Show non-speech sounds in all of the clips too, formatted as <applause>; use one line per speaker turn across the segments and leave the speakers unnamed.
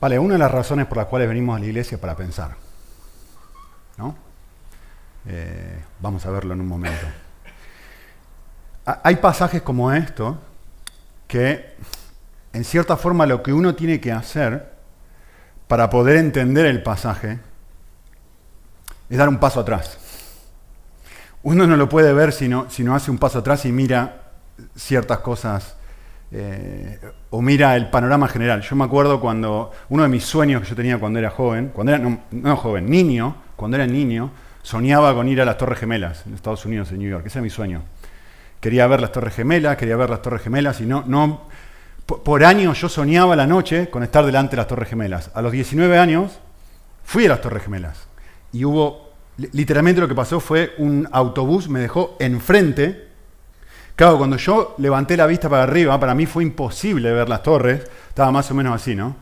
Vale, una de las razones por las cuales venimos a la iglesia es para pensar. ¿no? Eh, vamos a verlo en un momento. Hay pasajes como esto que, en cierta forma, lo que uno tiene que hacer para poder entender el pasaje es dar un paso atrás. Uno no lo puede ver si si no hace un paso atrás y mira ciertas cosas eh, o mira el panorama general. Yo me acuerdo cuando uno de mis sueños que yo tenía cuando era joven, cuando era, no, joven, niño, cuando era niño, soñaba con ir a las Torres Gemelas en Estados Unidos, en New York. Ese era mi sueño. Quería ver las Torres Gemelas, quería ver las Torres Gemelas y no, no por, años yo soñaba la noche con estar delante de las Torres Gemelas. A los 19 años fui a las Torres Gemelas y hubo, literalmente lo que pasó fue un autobús me dejó enfrente Claro, cuando yo levanté la vista para arriba, para mí fue imposible ver las torres, estaba más o menos así, ¿no?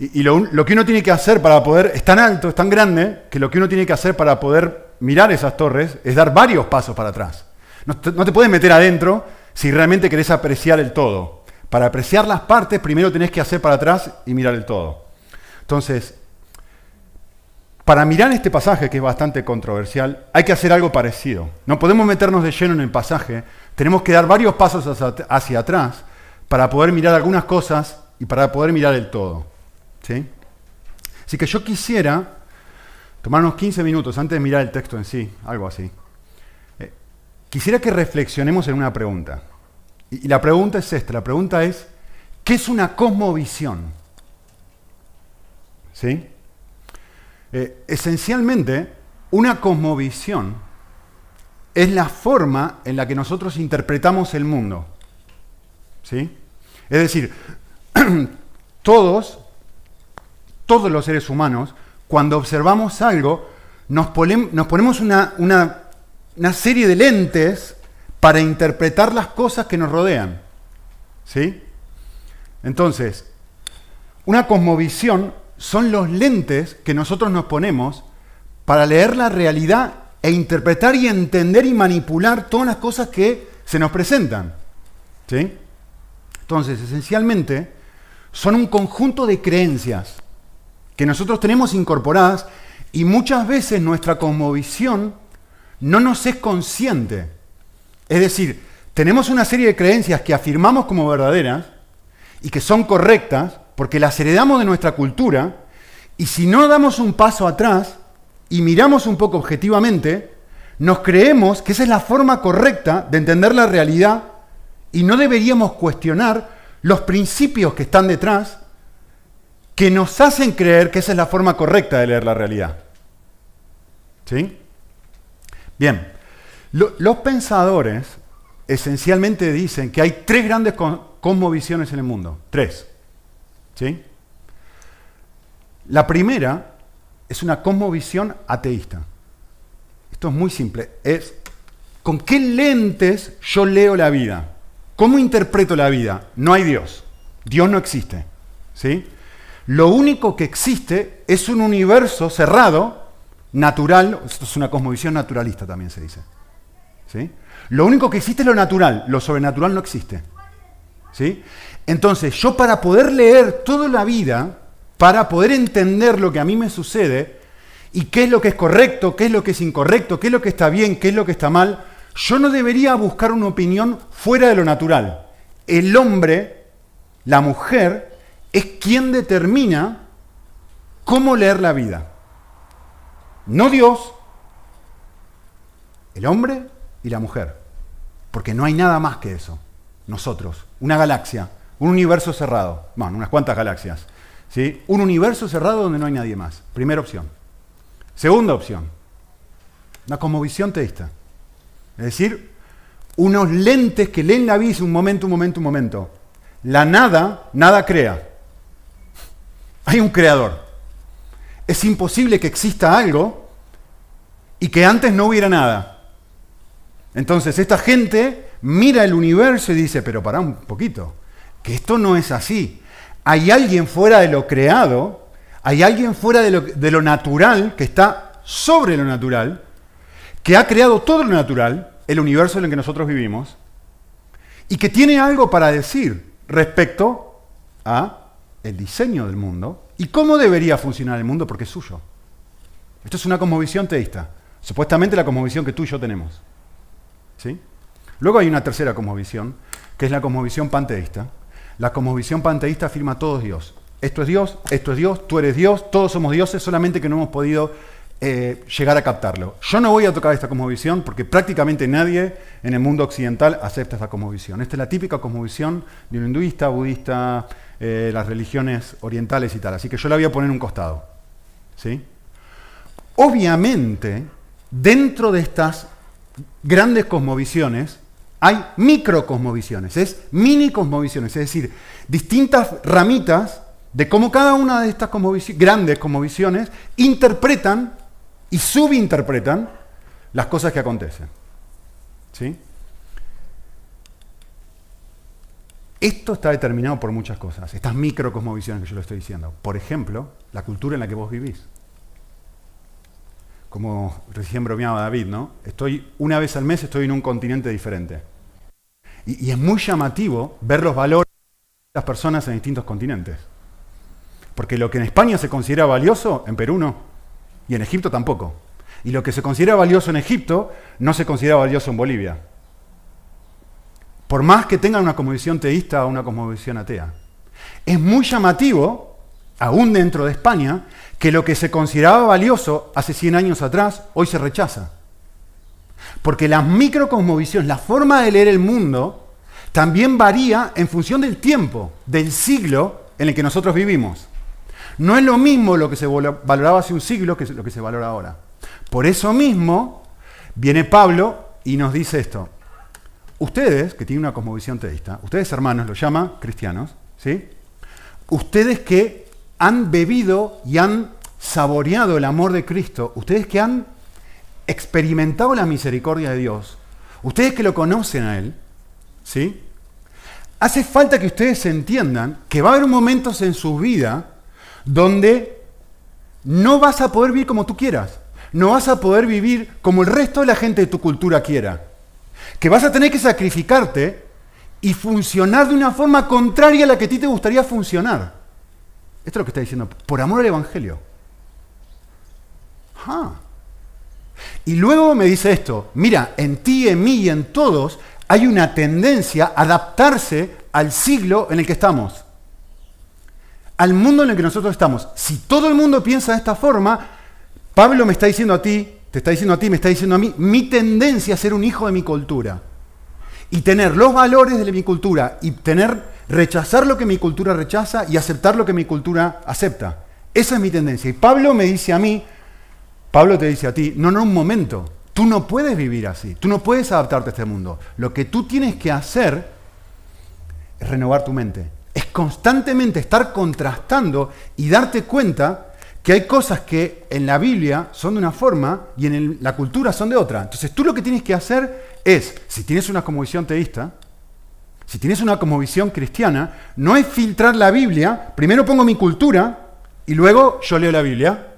Y, lo, que uno tiene que hacer para poder, es tan alto, es tan grande, que lo que uno tiene que hacer para poder mirar esas torres es dar varios pasos para atrás. No te, no te puedes meter adentro si realmente querés apreciar el todo. Para apreciar las partes, primero tenés que hacer para atrás y mirar el todo. Entonces, para mirar este pasaje, que es bastante controversial, hay que hacer algo parecido. No podemos meternos de lleno en el pasaje, tenemos que dar varios pasos hacia, atrás para poder mirar algunas cosas y para poder mirar el todo. ¿sí? Así que yo quisiera tomarnos 15 minutos antes de mirar el texto en sí, algo así. Eh, quisiera que reflexionemos en una pregunta. Y, la pregunta es esta, la pregunta es, ¿qué es una cosmovisión? ¿Sí? Eh, esencialmente, una cosmovisión es la forma en la que nosotros interpretamos el mundo. ¿Sí? Es decir, <clears throat> todos, todos los seres humanos, cuando observamos algo, nos, ponemos una, una, serie de lentes para interpretar las cosas que nos rodean. ¿Sí? Entonces, una cosmovisión son los lentes que nosotros nos ponemos para leer la realidad e interpretar y entender y manipular todas las cosas que se nos presentan. ¿Sí? Entonces, esencialmente, son un conjunto de creencias que nosotros tenemos incorporadas y muchas veces nuestra cosmovisión no nos es consciente. Es decir, tenemos una serie de creencias que afirmamos como verdaderas y que son correctas porque las heredamos de nuestra cultura y si no damos un paso atrás, y miramos un poco objetivamente, nos creemos que esa es la forma correcta de entender la realidad y no deberíamos cuestionar los principios que están detrás que nos hacen creer que esa es la forma correcta de leer la realidad. ¿Sí? Bien, los pensadores esencialmente dicen que hay tres grandes cosmovisiones en el mundo. Tres. ¿Sí? La primera es una cosmovisión ateísta. Esto es muy simple. Es con qué lentes yo leo la vida. ¿Cómo interpreto la vida? No hay Dios. Dios no existe. ¿sí? Lo único que existe es un universo cerrado, natural. Esto es una cosmovisión naturalista también se dice. ¿sí? Lo único que existe es lo natural. Lo sobrenatural no existe. ¿sí? Entonces, yo para poder leer toda la vida, para poder entender lo que a mí me sucede y qué es lo que es correcto, qué es lo que es incorrecto, qué es lo que está bien, qué es lo que está mal, yo no debería buscar una opinión fuera de lo natural. El hombre, la mujer, es quien determina cómo leer la vida. No Dios, el hombre y la mujer. Porque no hay nada más que eso. Nosotros, una galaxia, un universo cerrado. Bueno, unas cuantas galaxias. Un universo cerrado donde no hay nadie más. Primera opción. Segunda opción, una cosmovisión teísta. Es decir, unos lentes que leen la vida un momento, un momento, un momento. La nada, nada crea. Hay un creador. Es imposible que exista algo y que antes no hubiera nada. Entonces esta gente mira el universo y dice, pero para un poquito, que esto no es así hay alguien fuera de lo creado, hay alguien fuera de lo, natural, que está sobre lo natural, que ha creado todo lo natural, el universo en el que nosotros vivimos, y que tiene algo para decir respecto a el diseño del mundo ¿Y cómo debería funcionar el mundo? Porque es suyo. Esto es una cosmovisión teísta. Supuestamente la cosmovisión que tú y yo tenemos. ¿Sí? Luego hay una tercera cosmovisión, que es la cosmovisión panteísta. La cosmovisión panteísta afirma todo es Dios. Esto es Dios, esto es Dios, tú eres Dios, todos somos dioses, solamente que no hemos podido eh, llegar a captarlo. Yo no voy a tocar esta cosmovisión porque prácticamente nadie en el mundo occidental acepta esta cosmovisión. Esta es la típica cosmovisión de un hinduista, budista, eh, las religiones orientales y tal. Así que yo la voy a poner en un costado. ¿sí? Obviamente, dentro de estas grandes cosmovisiones, hay microcosmovisiones, es mini cosmovisiones, es decir, distintas ramitas de cómo cada una de estas grandes cosmovisiones interpretan y subinterpretan las cosas que acontecen. ¿Sí? Esto está determinado por muchas cosas, estas microcosmovisiones que yo le estoy diciendo. Por ejemplo, la cultura en la que vos vivís. Como recién bromeaba David, ¿no? Estoy una vez al mes estoy en un continente diferente. Y, es muy llamativo ver los valores de las personas en distintos continentes. Porque lo que en España se considera valioso, en Perú no. Y en Egipto tampoco. Y lo que se considera valioso en Egipto no se considera valioso en Bolivia. Por más que tengan una cosmovisión teísta o una cosmovisión atea. Es muy llamativo, aún dentro de España, que lo que se consideraba valioso hace 100 años atrás, hoy se rechaza. Porque las microcosmovisiones, la forma de leer el mundo, también varía en función del tiempo, del siglo en el que nosotros vivimos. No es lo mismo lo que se valoraba hace un siglo que lo que se valora ahora. Por eso mismo viene Pablo y nos dice esto. Ustedes, que tienen una cosmovisión teísta, ustedes hermanos, lo llama cristianos, ¿sí? Ustedes que han bebido y han saboreado el amor de Cristo, ustedes que han experimentado la misericordia de Dios, ustedes que lo conocen a Él, ¿sí? Hace falta que ustedes entiendan que va a haber momentos en su vida donde no vas a poder vivir como tú quieras, no vas a poder vivir como el resto de la gente de tu cultura quiera, que vas a tener que sacrificarte y funcionar de una forma contraria a la que a ti te gustaría funcionar. Esto es lo que está diciendo, por amor al Evangelio. Y luego me dice esto, mira, en ti, en mí y en todos hay una tendencia a adaptarse al siglo en el que estamos al mundo en el que nosotros estamos. Si todo el mundo piensa de esta forma, Pablo me está diciendo a ti, te está diciendo a ti, me está diciendo a mí, mi tendencia a ser un hijo de mi cultura. Y tener los valores de mi cultura y tener, rechazar lo que mi cultura rechaza y aceptar lo que mi cultura acepta. Esa es mi tendencia. Y Pablo me dice a mí, Pablo te dice a ti, no, no, un momento, tú no puedes vivir así, tú no puedes adaptarte a este mundo. Lo que tú tienes que hacer es renovar tu mente es constantemente estar contrastando y darte cuenta que hay cosas que en la Biblia son de una forma y en la cultura son de otra. Entonces tú lo que tienes que hacer es, si tienes una cosmovisión teísta, si tienes una cosmovisión cristiana, no es filtrar la Biblia, primero pongo mi cultura y luego yo leo la Biblia.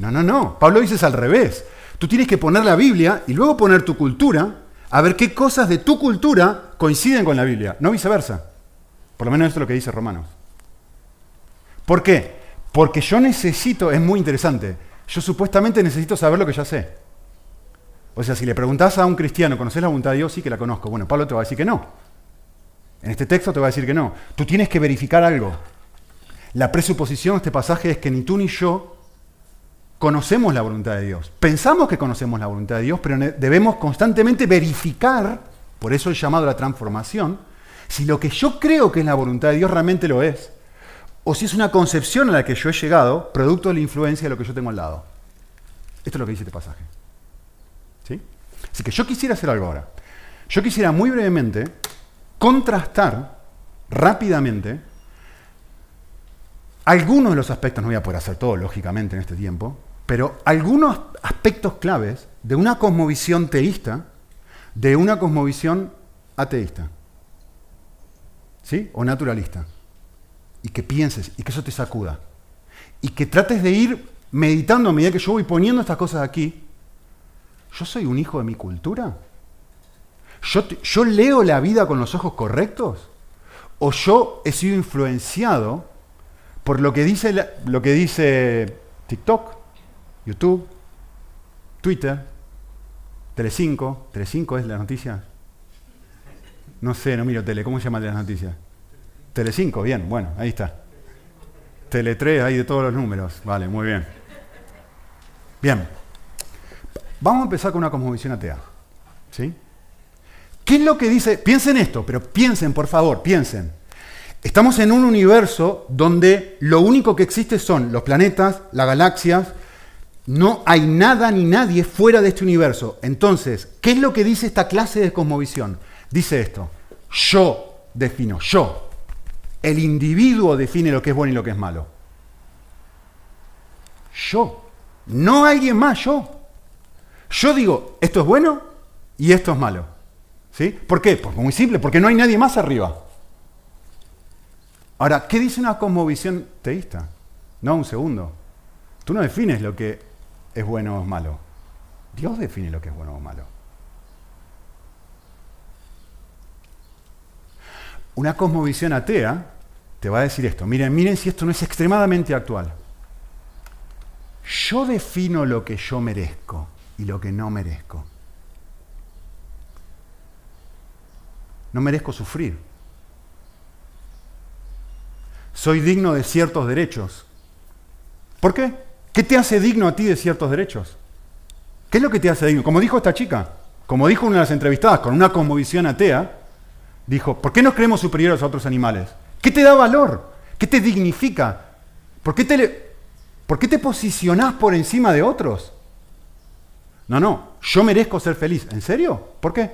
No, no, no. Pablo dice es al revés. Tú tienes que poner la Biblia y luego poner tu cultura a ver qué cosas de tu cultura coinciden con la Biblia, no viceversa. Por lo menos esto es lo que dice Romanos. ¿Por qué? Porque yo necesito, es muy interesante, yo supuestamente necesito saber lo que ya sé. O sea, si le preguntás a un cristiano, ¿conoces la voluntad de Dios? Sí que la conozco. Bueno, Pablo te va a decir que no. En este texto te va a decir que no. Tú tienes que verificar algo. La presuposición de este pasaje es que ni tú ni yo conocemos la voluntad de Dios. Pensamos que conocemos la voluntad de Dios, pero debemos constantemente verificar, por eso el llamado a la transformación, si lo que yo creo que es la voluntad de Dios realmente lo es, o si es una concepción a la que yo he llegado, producto de la influencia de lo que yo tengo al lado. Esto es lo que dice este pasaje. ¿Sí? Así que yo quisiera hacer algo ahora. Yo quisiera muy brevemente contrastar rápidamente algunos de los aspectos, no voy a poder hacer todo lógicamente en este tiempo, pero algunos aspectos claves de una cosmovisión teísta de una cosmovisión ateísta. ¿sí? O naturalista. Y que pienses y que eso te sacuda. Y que trates de ir meditando a medida que yo voy poniendo estas cosas aquí. ¿Yo soy un hijo de mi cultura? ¿Yo, ¿Yo leo la vida con los ojos correctos? ¿O yo he sido influenciado por lo que dice, lo que dice TikTok, YouTube, Twitter, Telecinco. ¿Telecinco es la noticia? No sé, no miro tele. ¿Cómo se llama las noticias? Telecinco, bien, bueno, ahí está. Tele 3, ahí de todos los números. Vale, muy bien. Bien. Vamos a empezar con una cosmovisión atea. ¿Sí? ¿Qué es lo que dice? Piensen esto, pero piensen, por favor, piensen. Estamos en un universo donde lo único que existe son los planetas, las galaxias, no hay nada ni nadie fuera de este universo. Entonces, ¿qué es lo que dice esta clase de cosmovisión? Dice esto, yo defino, yo. El individuo define lo que es bueno y lo que es malo. Yo. No alguien más, yo. Yo digo, esto es bueno y esto es malo. ¿Sí? ¿Por qué? Porque muy simple, porque no hay nadie más arriba. Ahora, ¿qué dice una cosmovisión teísta? No, un segundo. Tú no defines lo que es bueno o es malo. Dios define lo que es bueno o malo. Una cosmovisión atea te va a decir esto. Miren, miren si esto no es extremadamente actual. Yo defino lo que yo merezco y lo que no merezco. No merezco sufrir. Soy digno de ciertos derechos. ¿Por qué? ¿Qué te hace digno a ti de ciertos derechos? ¿Qué es lo que te hace digno? Como dijo esta chica, como dijo una de las entrevistadas, con una cosmovisión atea, dijo, ¿por qué nos creemos superiores a otros animales? ¿Qué te da valor? ¿Qué te dignifica? ¿Por qué te, ¿por qué te posicionás por encima de otros? No, no, yo merezco ser feliz. ¿En serio? ¿Por qué?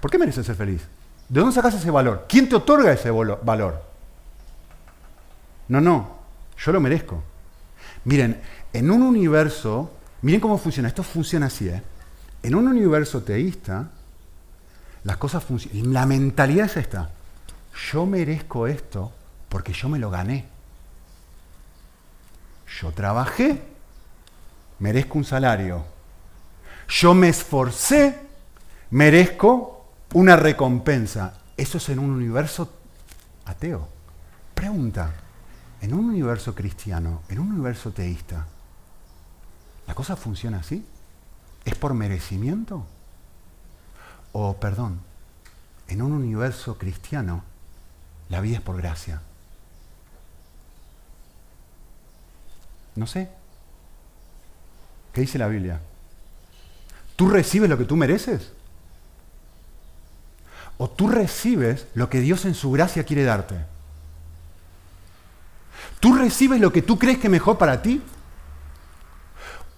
¿Por qué mereces ser feliz? ¿De dónde sacas ese valor? ¿Quién te otorga ese valor? No, no, yo lo merezco. Miren, en un universo, miren cómo funciona, esto funciona así, ¿eh? En un universo teísta, las cosas funcionan. La mentalidad es esta. Yo merezco esto porque yo me lo gané. Yo trabajé, merezco un salario. Yo me esforcé, merezco una recompensa. Eso es en un universo ateo. Pregunta, en un universo cristiano, en un universo teísta, ¿la cosa funciona así? ¿Es por merecimiento? O, perdón, en un universo cristiano, la vida es por gracia. No sé. ¿Qué dice la Biblia? ¿Tú recibes lo que tú mereces? ¿O tú recibes lo que Dios en su gracia quiere darte? ¿Tú recibes lo que tú crees que es mejor para ti?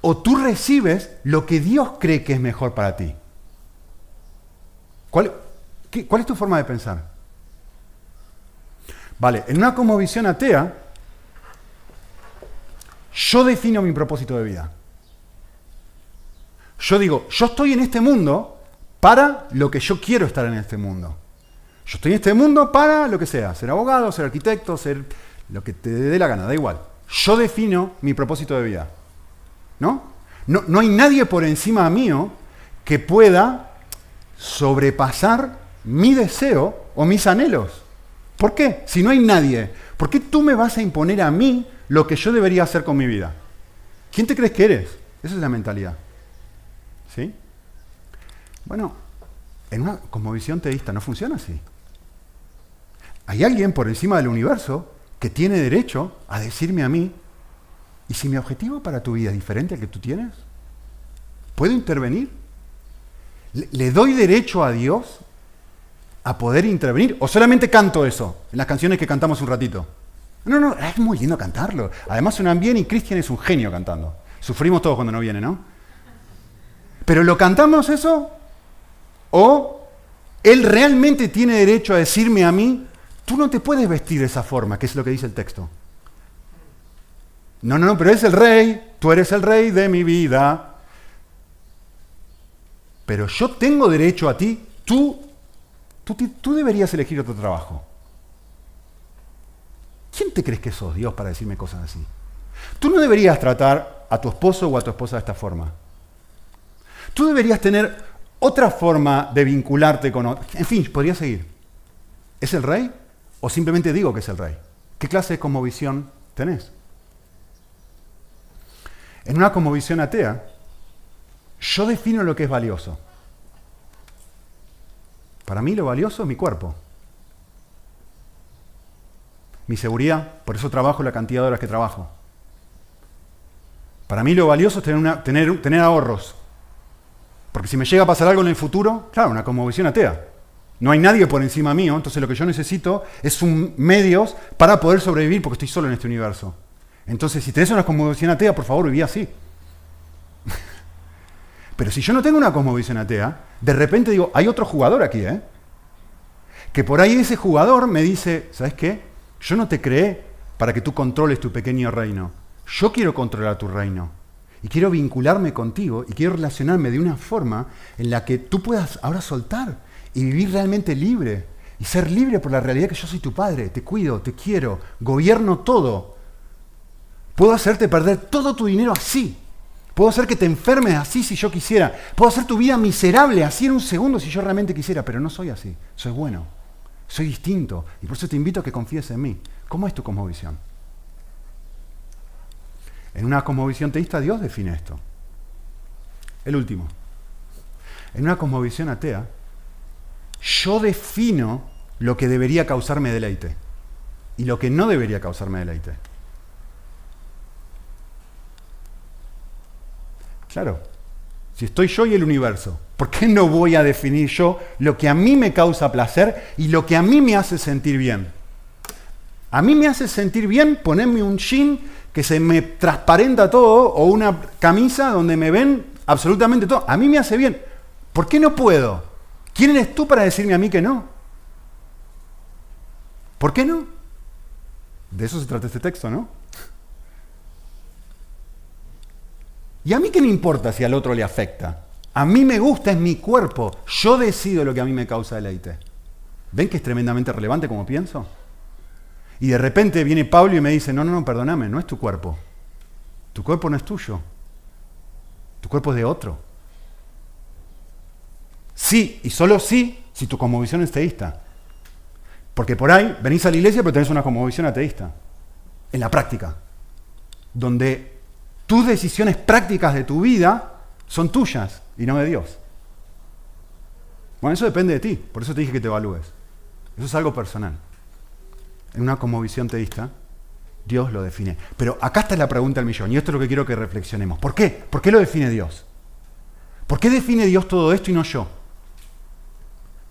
¿O tú recibes lo que Dios cree que es mejor para ti? ¿Cuál, ¿Cuál, es tu forma de pensar? Vale, en una visión atea, yo defino mi propósito de vida. Yo digo, yo estoy en este mundo para lo que yo quiero estar en este mundo. Yo estoy en este mundo para lo que sea, ser abogado, ser arquitecto, ser lo que te dé la gana, da igual. Yo defino mi propósito de vida. ¿No? No, no hay nadie por encima mío que pueda sobrepasar mi deseo o mis anhelos. ¿Por qué? Si no hay nadie, ¿por qué tú me vas a imponer a mí lo que yo debería hacer con mi vida? ¿Quién te crees que eres? Esa es la mentalidad. ¿Sí? Bueno, en una cosmovisión teísta no funciona así. Hay alguien por encima del universo que tiene derecho a decirme a mí, ¿y si mi objetivo para tu vida es diferente al que tú tienes? ¿Puedo intervenir? ¿Le, doy derecho a Dios a poder intervenir? ¿O solamente canto eso en las canciones que cantamos un ratito? No, no, es muy lindo cantarlo. Además suenan bien y Cristian es un genio cantando. Sufrimos todos cuando no viene, ¿no? Pero ¿lo cantamos eso? ¿O Él realmente tiene derecho a decirme a mí, Tú no te puedes vestir de esa forma, que es lo que dice el texto. No, no, no, pero es el rey, tú eres el rey de mi vida. Pero yo tengo derecho a ti, tú, tú, tú deberías elegir otro trabajo. ¿Quién te crees que sos Dios para decirme cosas así? Tú no deberías tratar a tu esposo o a tu esposa de esta forma. Tú deberías tener otra forma de vincularte con otro. En fin, podría seguir. ¿Es el rey? ¿O simplemente digo que es el rey? ¿Qué clase de cosmovisión tenés? En una cosmovisión atea, yo defino lo que es valioso. Para mí lo valioso es mi cuerpo. Mi seguridad, por eso trabajo la cantidad de horas que trabajo. Para mí lo valioso es tener, tener, tener ahorros. Porque si me llega a pasar algo en el futuro, claro, una cosmovisión atea. No hay nadie por encima mío, entonces lo que yo necesito es un medios para poder sobrevivir porque estoy solo en este universo. Entonces, si tenés una cosmovisión atea, por favor, viví así. <laughs> Pero si yo no tengo una cosmovisión atea, de repente digo, hay otro jugador aquí, ¿eh? Que por ahí ese jugador me dice, ¿sabes qué? Yo no te creé para que tú controles tu pequeño reino. Yo quiero controlar tu reino. Y quiero vincularme contigo y quiero relacionarme de una forma en la que tú puedas ahora soltar y vivir realmente libre. Y ser libre por la realidad que yo soy tu padre, te cuido, te quiero, gobierno todo. Puedo hacerte perder todo tu dinero así. Puedo hacer que te enfermes así si yo quisiera. Puedo hacer tu vida miserable así en un segundo si yo realmente quisiera, pero no soy así. Soy bueno. Soy distinto. Y por eso te invito a que confíes en mí. ¿Cómo es tu cosmovisión? En una cosmovisión teísta Dios define esto. El último. En una cosmovisión atea, yo defino lo que debería causarme deleite y lo que no debería causarme deleite. Claro, si estoy yo y el universo, ¿por qué no voy a definir yo lo que a mí me causa placer y lo que a mí me hace sentir bien? A mí me hace sentir bien ponerme un jean que se me transparenta todo o una camisa donde me ven absolutamente todo. A mí me hace bien. ¿Por qué no puedo? ¿Quién eres tú para decirme a mí que no? ¿Por qué no? De eso se trata este texto, ¿no? ¿Y a mí qué me importa si al otro le afecta? A mí me gusta, es mi cuerpo. Yo decido lo que a mí me causa deleite. ¿Ven que es tremendamente relevante como pienso? Y de repente viene Pablo y me dice, no, no, no, perdóname, no es tu cuerpo. Tu cuerpo no es tuyo. Tu cuerpo es de otro. Sí, y solo sí, si tu cosmovisión es teísta. Porque por ahí venís a la iglesia pero tenés una cosmovisión ateísta. En la práctica. Donde tus decisiones prácticas de tu vida son tuyas y no de Dios. Bueno, eso depende de ti. Por eso te dije que te evalúes. Eso es algo personal. En una cosmovisión teísta, Dios lo define. Pero acá está la pregunta del millón, y esto es lo que quiero que reflexionemos. ¿Por qué? ¿Por qué lo define Dios? ¿Por qué define Dios todo esto y no yo?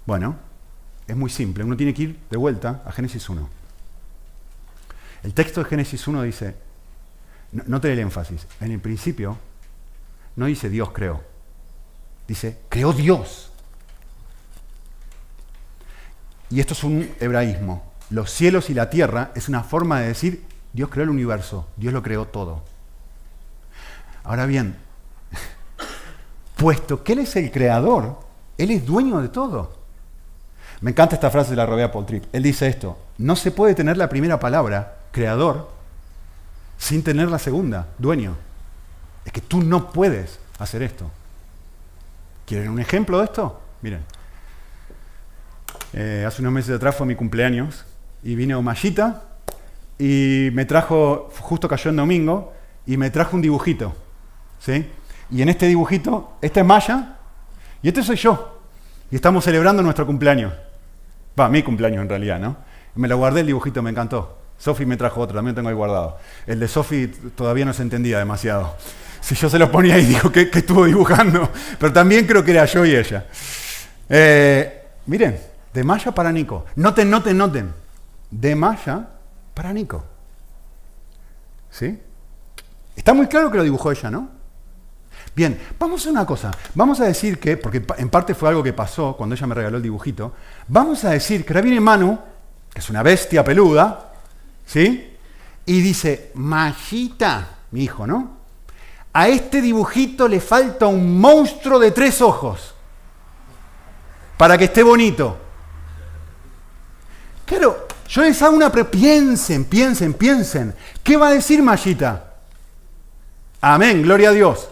Bueno, es muy simple. Uno tiene que ir de vuelta a Génesis 1. El texto de Génesis 1 dice, no, te el énfasis, en el principio no dice Dios creó, dice creó Dios. Y esto es un hebraísmo. Los cielos y la tierra es una forma de decir Dios creó el universo, Dios lo creó todo. Ahora bien, <laughs> puesto que Él es el creador, Él es dueño de todo. Me encanta esta frase de la Robea Paul Tripp. Él dice esto, no se puede tener la primera palabra, creador, sin tener la segunda, dueño. Es que tú no puedes hacer esto. ¿Quieren un ejemplo de esto? Miren, eh, hace unos meses atrás fue mi cumpleaños y vino Mayita y me trajo, justo cayó en domingo, y me trajo un dibujito. ¿sí? Y en este dibujito, esta es Maya y este soy yo. Y estamos celebrando nuestro cumpleaños. Va, mi cumpleaños en realidad, ¿no? Me lo guardé el dibujito, me encantó. Sofi me trajo otro, también tengo ahí guardado. El de Sofi todavía no se entendía demasiado. <laughs> Si yo se lo ponía ahí, <laughs> digo, ¿qué, estuvo dibujando? <laughs> Pero también creo que era yo y ella. Eh, miren, de Maya para Nico. Noten, noten, noten. De Maya para Nico. ¿Sí? Está muy claro que lo dibujó ella, ¿no? Bien, vamos a una cosa. Vamos a decir que, porque en parte fue algo que pasó cuando ella me regaló el dibujito, vamos a decir que ahora viene Manu, que es una bestia peluda, ¿sí? Y dice, Majita, mi hijo, ¿no? A este dibujito le falta un monstruo de tres ojos para que esté bonito. Claro, yo les hago una... Pre piensen, piensen, piensen. ¿Qué va a decir Mayita? Amén, gloria a Dios.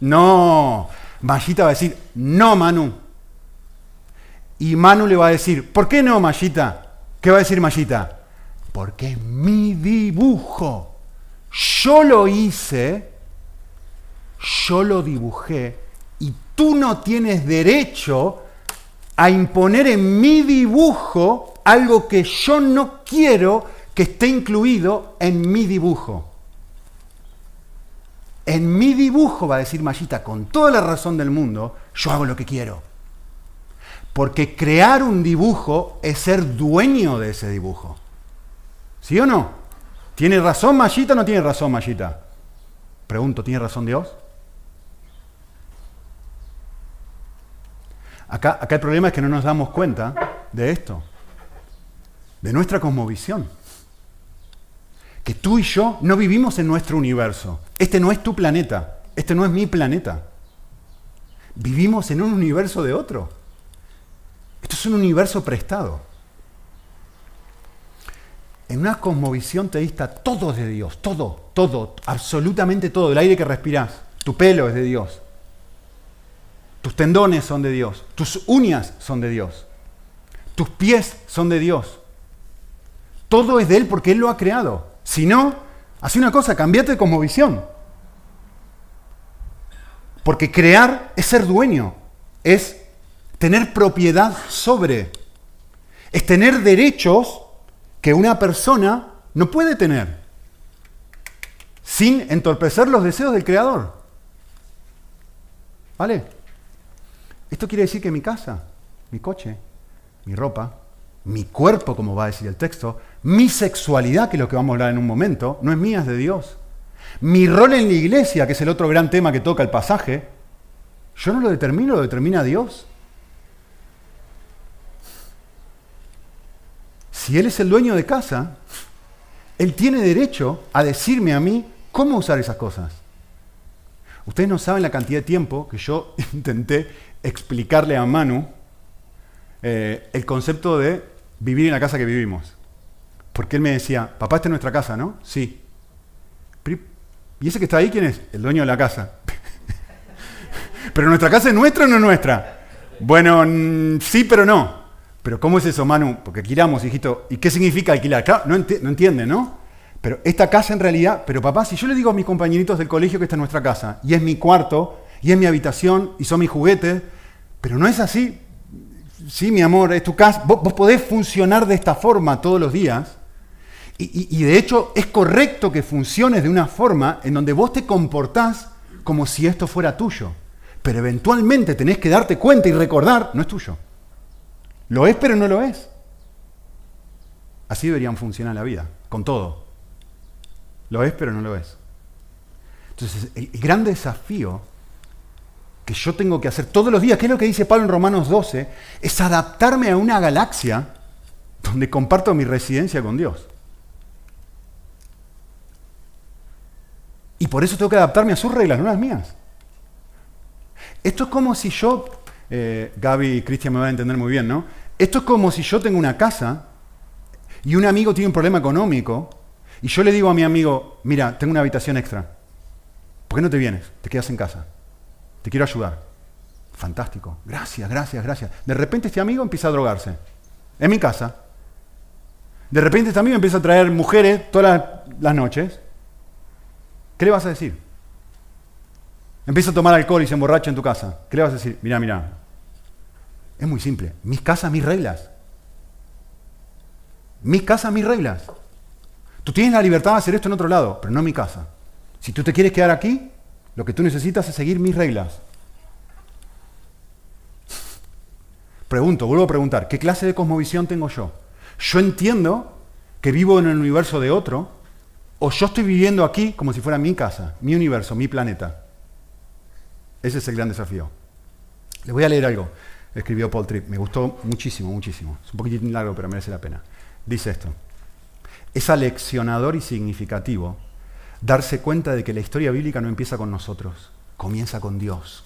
No, Mayita va a decir, no, Manu. Y Manu le va a decir, ¿por qué no, Mayita? ¿Qué va a decir Mayita? Porque es mi dibujo. Yo lo hice, yo lo dibujé y tú no tienes derecho a imponer en mi dibujo algo que yo no quiero que esté incluido en mi dibujo. En mi dibujo, va a decir Mayita, con toda la razón del mundo, yo hago lo que quiero. Porque crear un dibujo es ser dueño de ese dibujo. ¿Sí o no? ¿Tiene razón Mayita o no tiene razón Mayita? Pregunto, ¿tiene razón Dios? Acá, acá el problema es que no nos damos cuenta de esto, de nuestra cosmovisión que tú y yo no vivimos en nuestro universo. Este no es tu planeta, este no es mi planeta. Vivimos en un universo de otro. Esto es un universo prestado. En una cosmovisión teísta todo es de Dios, todo, todo, absolutamente todo. El aire que respiras, tu pelo es de Dios. Tus tendones son de Dios, tus uñas son de Dios, tus pies son de Dios. Todo es de Él porque Él lo ha creado. Si no, hace una cosa, cambiate de cosmovisión. Porque crear es ser dueño, es tener propiedad sobre, es tener derechos que una persona no puede tener sin entorpecer los deseos del creador. ¿Vale? Esto quiere decir que mi casa, mi coche, mi ropa, mi cuerpo, como va a decir el texto, mi sexualidad, que es lo que vamos a hablar en un momento, no es mía, es de Dios. Mi rol en la iglesia, que es el otro gran tema que toca el pasaje, yo no lo determino, lo determina Dios. Si Él es el dueño de casa, Él tiene derecho a decirme a mí cómo usar esas cosas. Ustedes no saben la cantidad de tiempo que yo <laughs> intenté explicarle a Manu eh, el concepto de vivir en la casa que vivimos. Porque él me decía, papá, esta es nuestra casa, ¿no? Sí. ¿Y ese que está ahí quién es? El dueño de la casa. <laughs> ¿Pero nuestra casa es nuestra o no es nuestra? Bueno, sí, pero no. ¿Pero cómo es eso, Manu? Porque alquilamos, hijito. ¿Y qué significa alquilar? Claro, no, no entiende, ¿no? Pero esta casa en realidad, pero papá, si yo le digo a mis compañeritos del colegio que esta es nuestra casa, y es mi cuarto, y es mi habitación, y son mis juguetes, pero no es así, sí, mi amor, es tu casa, vos, podés funcionar de esta forma todos los días. Y, de hecho es correcto que funciones de una forma en donde vos te comportás como si esto fuera tuyo. Pero eventualmente tenés que darte cuenta y recordar, no es tuyo. Lo es, pero no lo es. Así deberían funcionar la vida, con todo. Lo es, pero no lo es. Entonces, el gran desafío que yo tengo que hacer todos los días, que es lo que dice Pablo en Romanos 12, es adaptarme a una galaxia donde comparto mi residencia con Dios. Y por eso tengo que adaptarme a sus reglas, no las mías. Esto es como si yo, eh, Gaby y Cristian me van a entender muy bien, ¿no? Esto es como si yo tengo una casa y un amigo tiene un problema económico y yo le digo a mi amigo, mira, tengo una habitación extra. ¿Por qué no te vienes? Te quedas en casa. Te quiero ayudar. Fantástico. Gracias, gracias, gracias. De repente este amigo empieza a drogarse. En mi casa. De repente este amigo empieza a traer mujeres todas las, noches. ¿Qué le vas a decir? Empieza a tomar alcohol y se emborracha en tu casa. ¿Qué le vas a decir? Mira, mira. Es muy simple. Mis casas, mis reglas. Mis casas, mis reglas. Tú tienes la libertad de hacer esto en otro lado, pero no en mi casa. Si tú te quieres quedar aquí, lo que tú necesitas es seguir mis reglas. Pregunto, vuelvo a preguntar, ¿qué clase de cosmovisión tengo yo? ¿Yo entiendo que vivo en el universo de otro? ¿O yo estoy viviendo aquí como si fuera mi casa, mi universo, mi planeta? Ese es el gran desafío. Les voy a leer algo. Escribió Paul Tripp. Me gustó muchísimo, muchísimo. Es un poquitín largo, pero merece la pena. Dice esto. Es aleccionador y significativo darse cuenta de que la historia bíblica no empieza con nosotros, comienza con Dios.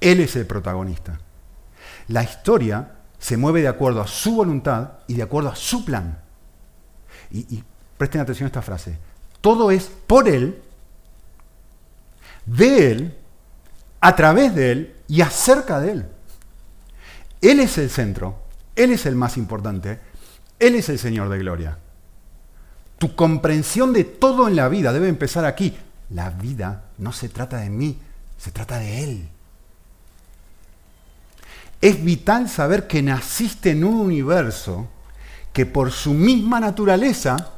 Él es el protagonista. La historia se mueve de acuerdo a su voluntad y de acuerdo a su plan. Y, presten atención a esta frase. Todo es por Él, de Él, a través de Él y acerca de Él. Él es el centro, Él es el más importante Él es el Señor de gloria. Tu comprensión de todo en la vida debe empezar aquí. La vida no se trata de mí, se trata de Él. Es vital saber que naciste en un universo que por su misma naturaleza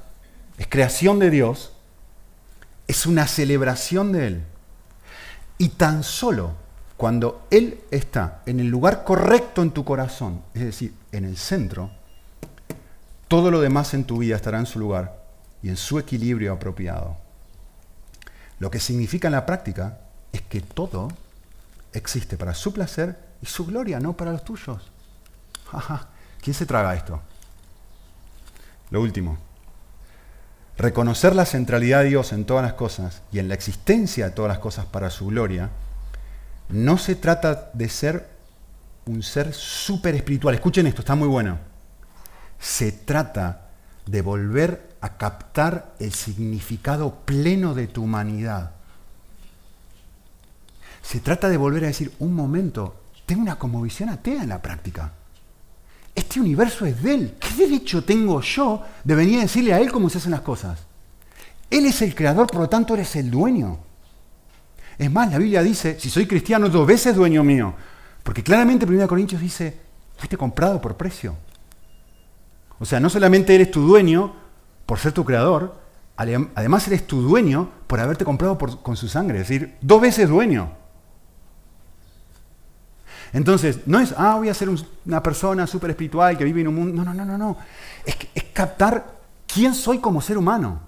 es creación de Dios, es una celebración de Él. Y tan solo cuando Él está en el lugar correcto en tu corazón, es decir, en el centro, todo lo demás en tu vida estará en su lugar y en su equilibrio apropiado. Lo que significa en la práctica es que todo existe para su placer y su gloria, no para los tuyos. <laughs> ¿Quién se traga esto? Lo último. Reconocer la centralidad de Dios en todas las cosas y en la existencia de todas las cosas para su gloria, no se trata de ser un ser súper espiritual. Escuchen esto, está muy bueno. Se trata de volver a captar el significado pleno de tu humanidad. Se trata de volver a decir, un momento, tengo una conmovisión atea en la práctica. Este universo es de Él. ¿Qué derecho tengo yo de venir a decirle a Él cómo se hacen las cosas? Él es el creador, por lo tanto eres el dueño. Es más, la Biblia dice, si soy cristiano, dos veces dueño mío. Porque claramente 1 Corintios dice, fuiste comprado por precio. O sea, no solamente eres tu dueño por ser tu creador, además eres tu dueño por haberte comprado con su sangre. Es decir, dos veces dueño. Entonces, no es, ah, voy a ser una persona súper espiritual que vive en un mundo. No, no, no, no, no. Es, captar quién soy como ser humano.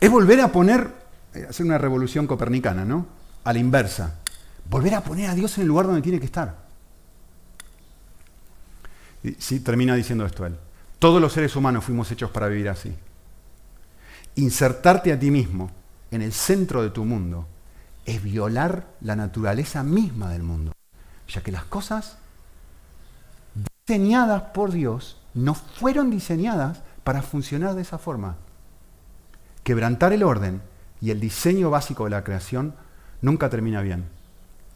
Es volver a poner, eh, hacer una revolución copernicana, ¿no? A la inversa. Volver a poner a Dios en el lugar donde tiene que estar. Sí, termina diciendo esto él. Todos los seres humanos fuimos hechos para vivir así. Insertarte a ti mismo en el centro de tu mundo es violar la naturaleza misma del mundo ya que las cosas diseñadas por Dios no fueron diseñadas para funcionar de esa forma. Quebrantar el orden y el diseño básico de la creación nunca termina bien,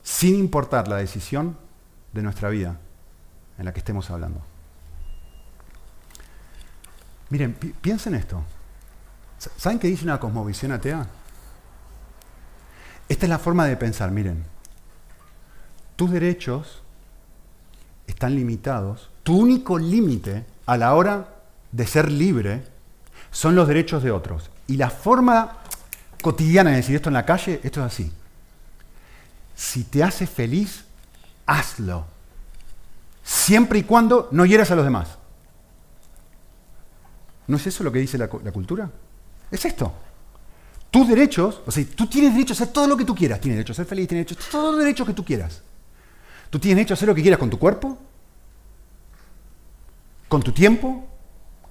sin importar la decisión de nuestra vida en la que estemos hablando. Miren, piensen esto. ¿Saben qué dice una cosmovisión atea? Esta es la forma de pensar, miren tus derechos están limitados. Tu único límite a la hora de ser libre son los derechos de otros. Y la forma cotidiana de decir esto en la calle, esto es así. Si te hace feliz, hazlo. Siempre y cuando no hieras a los demás. ¿No es eso lo que dice la, cultura? Es esto. Tus derechos, o sea, tú tienes derecho a hacer todo lo que tú quieras. Tienes derecho a ser feliz, tienes derecho a todos los derechos que tú quieras. Tú tienes derecho a hacer lo que quieras con tu cuerpo, con tu tiempo,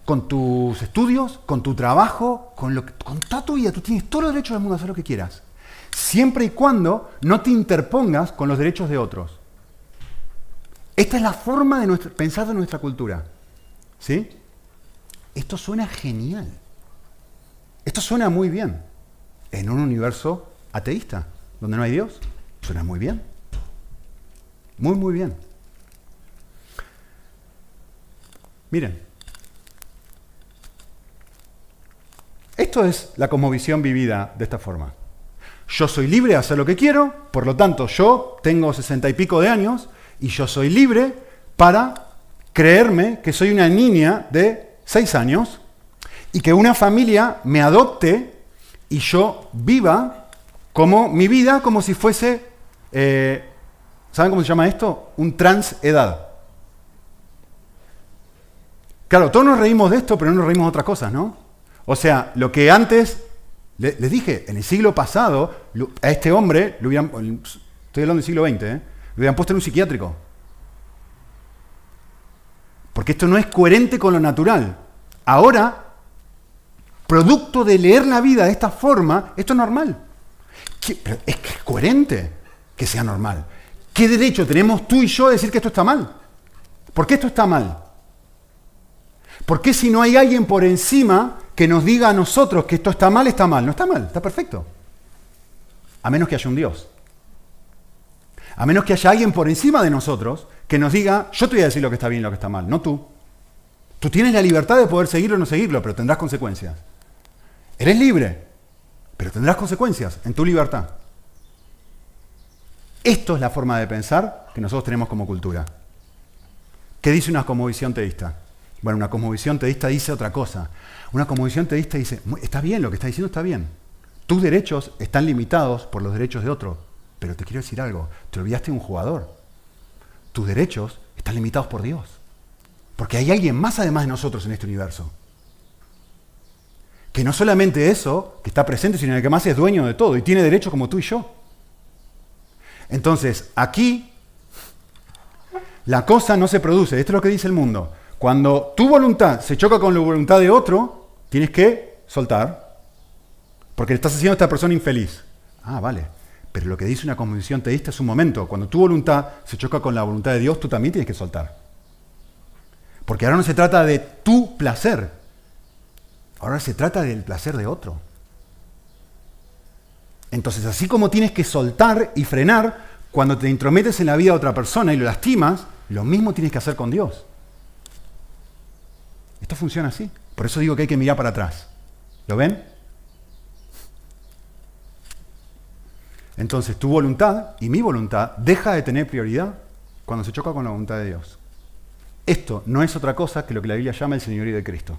con tus estudios, con tu trabajo, con, lo con toda tu vida. Tú tienes todos los derechos del mundo a hacer lo que quieras. Siempre y cuando no te interpongas con los derechos de otros. Esta es la forma de pensar de nuestra cultura. ¿Sí? Esto suena genial. Esto suena muy bien. En un universo ateísta, donde no hay Dios, suena muy bien. Muy, muy bien. Miren, esto es la cosmovisión vivida de esta forma. Yo soy libre de hacer lo que quiero, por lo tanto yo tengo sesenta y pico de años y yo soy libre para creerme que soy una niña de seis años y que una familia me adopte y yo viva como mi vida como si fuese eh, ¿Saben cómo se llama esto? Un transedad. Claro, todos nos reímos de esto, pero no nos reímos de otras cosas, ¿no? O sea, lo que antes, les dije, en el siglo pasado, a este hombre, estoy hablando del siglo XX, ¿eh? lo hubieran puesto en un psiquiátrico. Porque esto no es coherente con lo natural. Ahora, producto de leer la vida de esta forma, esto es normal. es que es coherente que sea normal. ¿Qué derecho tenemos tú y yo a decir que esto está mal? ¿Por qué esto está mal? ¿Por qué si no hay alguien por encima que nos diga a nosotros que esto está mal, está mal? No está mal, está perfecto. A menos que haya un Dios. A menos que haya alguien por encima de nosotros que nos diga, yo te voy a decir lo que está bien y lo que está mal, no tú. Tú tienes la libertad de poder seguirlo o no seguirlo, pero tendrás consecuencias. Eres libre, pero tendrás consecuencias en tu libertad. Esto es la forma de pensar que nosotros tenemos como cultura. ¿Qué dice una cosmovisión teísta? Bueno, una cosmovisión teísta dice otra cosa. Una cosmovisión teísta dice, está bien, lo que está diciendo está bien. Tus derechos están limitados por los derechos de otro. Pero te quiero decir algo, te olvidaste de un jugador. Tus derechos están limitados por Dios. Porque hay alguien más además de nosotros en este universo. Que no solamente eso, que está presente, sino que además es dueño de todo y tiene derechos como tú y yo. Entonces, aquí la cosa no se produce. Esto es lo que dice el mundo. Cuando tu voluntad se choca con la voluntad de otro, tienes que soltar. Porque le estás haciendo a esta persona infeliz. Ah, vale. Pero lo que dice una convención teísta es un momento. Cuando tu voluntad se choca con la voluntad de Dios, tú también tienes que soltar. Porque ahora no se trata de tu placer. Ahora se trata del placer de otro. Entonces, así como tienes que soltar y frenar cuando te intrometes en la vida de otra persona y lo lastimas, lo mismo tienes que hacer con Dios. Esto funciona así. Por eso digo que hay que mirar para atrás. ¿Lo ven? Entonces tu voluntad y mi voluntad deja de tener prioridad cuando se choca con la voluntad de Dios. Esto no es otra cosa que lo que la Biblia llama el señorío de Cristo.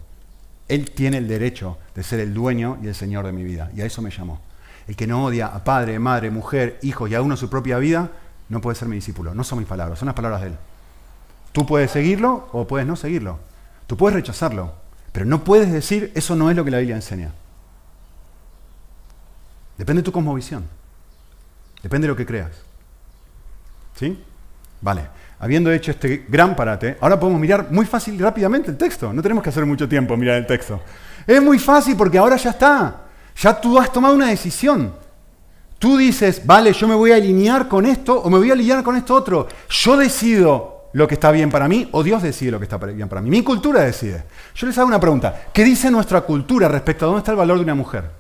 Él tiene el derecho de ser el dueño y el Señor de mi vida. Y a eso me llamó. El que no odia a padre, madre, mujer, hijo y a uno su propia vida, no puede ser mi discípulo. No son mis palabras, son las palabras de Él. Tú puedes seguirlo o puedes no seguirlo. Tú puedes rechazarlo, pero no puedes decir eso no es lo que la Biblia enseña. Depende de tu cosmovisión. Depende de lo que creas. ¿Sí? Vale. Habiendo hecho este gran parate, ahora podemos mirar muy fácil y rápidamente el texto. No tenemos que hacer mucho tiempo mirar el texto. Es muy fácil porque ahora ya está. Ya tú has tomado una decisión. Tú dices, vale, yo me voy a alinear con esto o me voy a alinear con esto otro. Yo decido lo que está bien para mí o Dios decide lo que está bien para mí. Mi cultura decide. Yo les hago una pregunta. ¿Qué dice nuestra cultura respecto a dónde está el valor de una mujer?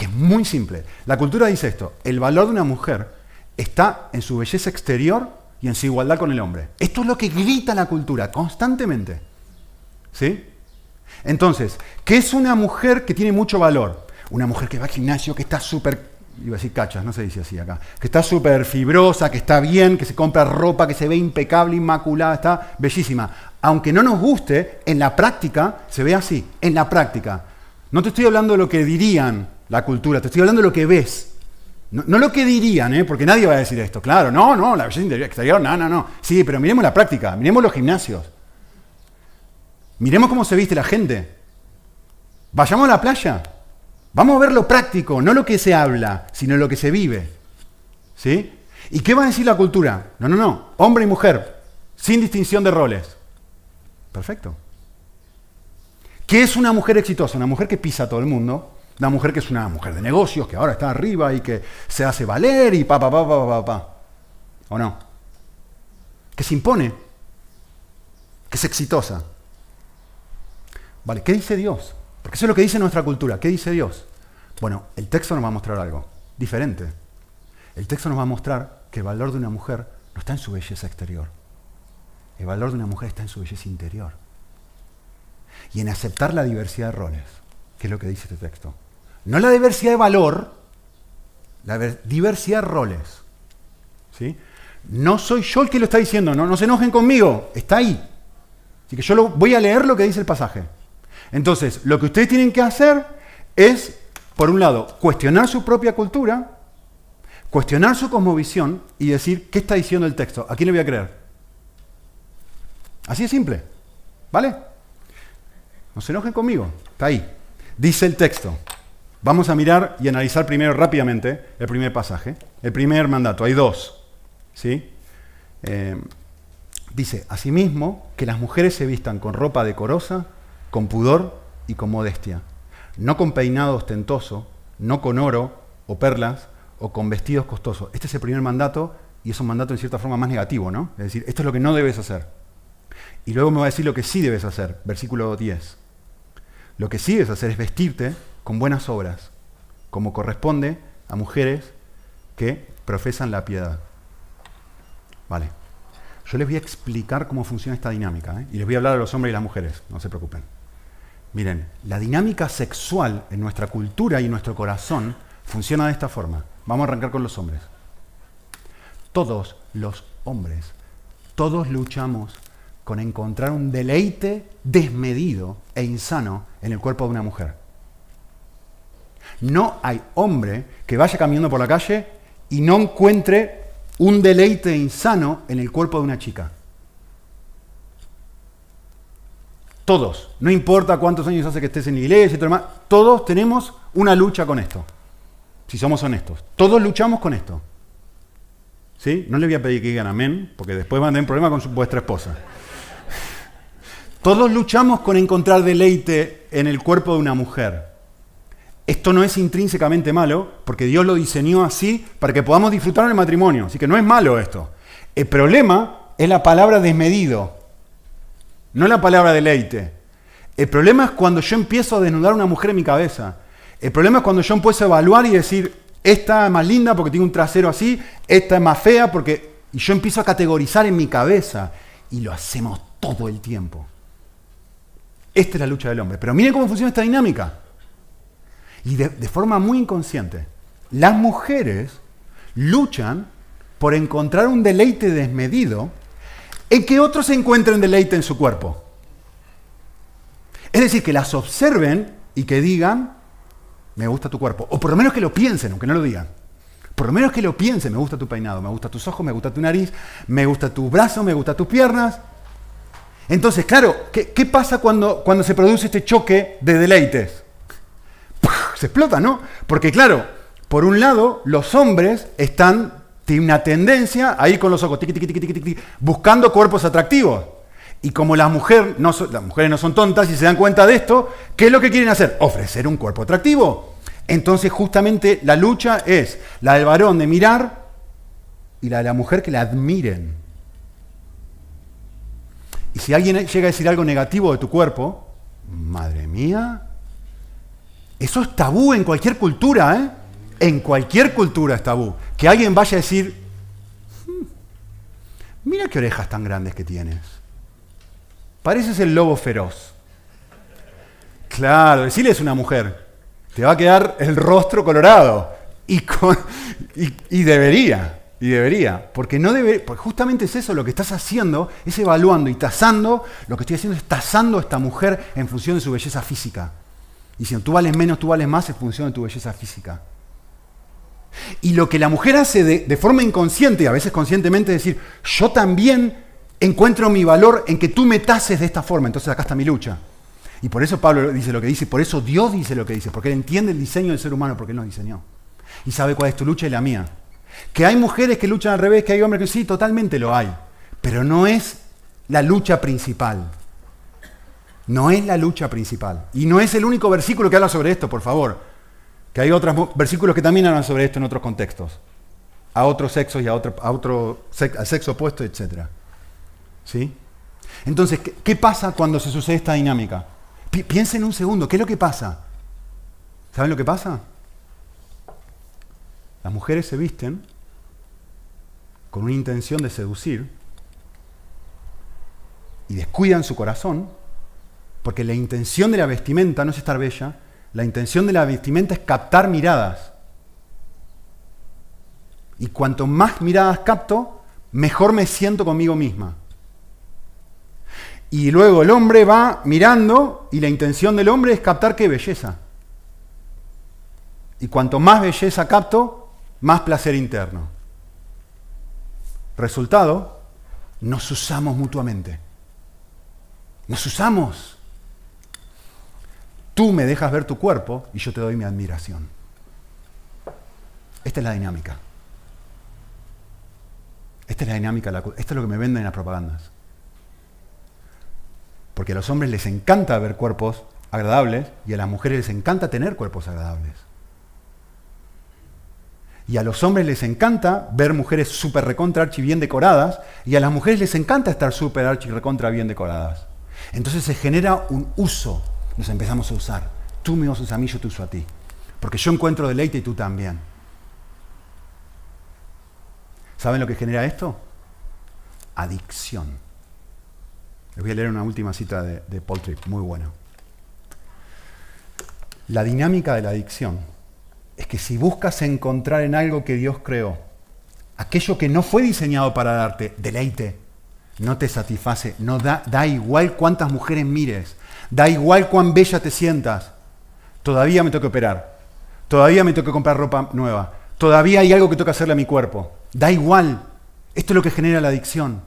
Que es muy simple. La cultura dice esto. El valor de una mujer está en su belleza exterior y en su igualdad con el hombre. Esto es lo que grita la cultura constantemente. ¿Sí? Entonces, ¿qué es una mujer que tiene mucho valor? Una mujer que va al gimnasio, que está súper, iba a decir cachas, no se dice así acá, que está súper fibrosa, que está bien, que se compra ropa, que se ve impecable, inmaculada, está bellísima. Aunque no nos guste, en la práctica se ve así, en la práctica. No te estoy hablando de lo que dirían la cultura, te estoy hablando de lo que ves. No, lo que dirían, ¿eh? porque nadie va a decir esto. Claro, no, no, la belleza exterior, no, no, no. Sí, pero miremos la práctica, miremos los gimnasios. Miremos cómo se viste la gente. Vayamos a la playa. Vamos a ver lo práctico, no lo que se habla, sino lo que se vive. ¿Sí? ¿Y qué va a decir la cultura? No, no, no. Hombre y mujer, sin distinción de roles. Perfecto. ¿Qué es una mujer exitosa? Una mujer que pisa a todo el mundo. Una mujer que es una mujer de negocios, que ahora está arriba y que se hace valer y pa, pa, pa, pa, pa, pa. ¿O no? Que se impone. Que es exitosa. Vale, ¿qué dice Dios? Porque eso es lo que dice nuestra cultura. ¿Qué dice Dios? Bueno, el texto nos va a mostrar algo diferente. El texto nos va a mostrar que el valor de una mujer no está en su belleza exterior. El valor de una mujer está en su belleza interior. Y en aceptar la diversidad de roles, que es lo que dice este texto. No la diversidad de valor, la diversidad de roles. ¿sí? No soy yo el que lo está diciendo, no, no se enojen conmigo, está ahí. Así que yo voy a leer lo que dice el pasaje. Entonces, lo que ustedes tienen que hacer es, por un lado, cuestionar su propia cultura, cuestionar su cosmovisión y decir, ¿qué está diciendo el texto? ¿A quién le voy a creer? Así de simple. ¿Vale? No se enojen conmigo. Está ahí. Dice el texto. Vamos a mirar y analizar primero rápidamente el primer pasaje. El primer mandato. Hay dos. ¿Sí? Eh, dice, asimismo, que las mujeres se vistan con ropa decorosa con pudor y con modestia, no con peinado ostentoso, no con oro o perlas o con vestidos costosos. Este es el primer mandato y es un mandato en cierta forma más negativo, ¿no? Es decir, esto es lo que no debes hacer. Y luego me va a decir lo que sí debes hacer, versículo 10. Lo que sí debes hacer es vestirte con buenas obras, como corresponde a mujeres que profesan la piedad. Vale. Yo les voy a explicar cómo funciona esta dinámica ¿eh? y les voy a hablar a los hombres y las mujeres, no se preocupen. Miren, la dinámica sexual en nuestra cultura y en nuestro corazón funciona de esta forma. Vamos a arrancar con los hombres. Todos los hombres, todos luchamos con encontrar un deleite desmedido e insano en el cuerpo de una mujer. No hay hombre que vaya caminando por la calle y no encuentre un deleite insano en el cuerpo de una chica. Todos, no importa cuántos años hace que estés en la iglesia y demás, todos tenemos una lucha con esto, si somos honestos. Todos luchamos con esto. ¿Sí? No le voy a pedir que digan amén, porque después van a tener problema con su, vuestra esposa. Todos luchamos con encontrar deleite en el cuerpo de una mujer. Esto no es intrínsecamente malo, porque Dios lo diseñó así para que podamos disfrutar en el matrimonio. Así que no es malo esto. El problema es la palabra desmedido, no la palabra deleite. El problema es cuando yo empiezo a desnudar a una mujer en mi cabeza. El problema es cuando yo empiezo a evaluar y decir, esta es más linda porque tiene un trasero así, esta es más fea porque... Y yo empiezo a categorizar en mi cabeza. Y lo hacemos todo el tiempo. Esta es la lucha del hombre. Pero miren cómo funciona esta dinámica. Y de, forma muy inconsciente, las mujeres luchan por encontrar un deleite desmedido en que otros encuentren deleite en su cuerpo. Es decir, que las observen y que digan, me gusta tu cuerpo. O por lo menos que lo piensen, aunque no lo digan. Por lo menos que lo piensen, me gusta tu peinado, me gusta tus ojos, me gusta tu nariz, me gusta tu brazo, me gusta tus piernas. Entonces, claro, ¿qué, qué pasa cuando, cuando se produce este choque de deleites? Se explota, ¿no? Porque claro, por un lado, los hombres están, tienen una tendencia a ir con los ojos, buscando cuerpos atractivos. Y como no las mujeres no son tontas y se dan cuenta de esto, ¿qué es lo que quieren hacer? Ofrecer un cuerpo atractivo. Entonces justamente la lucha es la del varón de mirar y la de la mujer que la admiren. Y si alguien llega a decir algo negativo de tu cuerpo, madre mía, eso es tabú en cualquier cultura, ¿eh? En cualquier cultura es tabú. Que alguien vaya a decir, hmm, mira qué orejas tan grandes que tienes. Pareces el lobo feroz. Claro, decirle es una mujer. Te va a quedar el rostro colorado. Y, y, debería, y debería. Porque no debe, porque justamente es eso lo que estás haciendo, es evaluando y tasando. Lo que estoy haciendo es tasando a esta mujer en función de su belleza física. Si tú vales menos, tú vales más en función de tu belleza física. Y lo que la mujer hace de, forma inconsciente y a veces conscientemente es decir, yo también encuentro mi valor en que tú me tases de esta forma, entonces acá está mi lucha. Y por eso Pablo dice lo que dice, por eso Dios dice lo que dice, porque él entiende el diseño del ser humano, porque él nos diseñó. Y sabe cuál es tu lucha y la mía. Que hay mujeres que luchan al revés, que hay hombres que sí, totalmente lo hay. Pero no es la lucha principal. No es la lucha principal. Y no es el único versículo que habla sobre esto, por favor. Que hay otros versículos que también hablan sobre esto en otros contextos. A otros sexos y a otro, a otro al sexo opuesto, etc. ¿Sí? Entonces, ¿qué, pasa cuando se sucede esta dinámica? piensen un segundo, ¿qué es lo que pasa? ¿Saben lo que pasa? Las mujeres se visten con una intención de seducir y descuidan su corazón porque la intención de la vestimenta no es estar bella, la intención de la vestimenta es captar miradas. Y cuanto más miradas capto, mejor me siento conmigo misma. Y luego el hombre va mirando y la intención del hombre es captar qué belleza. Y cuanto más belleza capto, más placer interno. Resultado, nos usamos mutuamente. Nos usamos. Tú me dejas ver tu cuerpo y yo te doy mi admiración. Esta es la dinámica. Esta es la dinámica, esto es lo que me venden en las propagandas. Porque a los hombres les encanta ver cuerpos agradables y a las mujeres les encanta tener cuerpos agradables. Y a los hombres les encanta ver mujeres súper recontra archi bien decoradas y a las mujeres les encanta estar súper archi recontra bien decoradas. Entonces se genera un uso nos empezamos a usar. Tú me usas a mí, yo te uso a ti. Porque yo encuentro deleite y tú también. ¿Saben lo que genera esto? adicción. Les voy a leer una última cita de, de Paul Tripp, muy buena. La dinámica de la adicción es que si buscas encontrar en algo que Dios creó, aquello que no fue diseñado para darte deleite, no te satisface, no da, da igual cuántas mujeres mires, da igual cuán bella te sientas, todavía me que operar, todavía me que comprar ropa nueva, todavía hay algo que que hacerle a mi cuerpo, da igual, esto es lo que genera la adicción.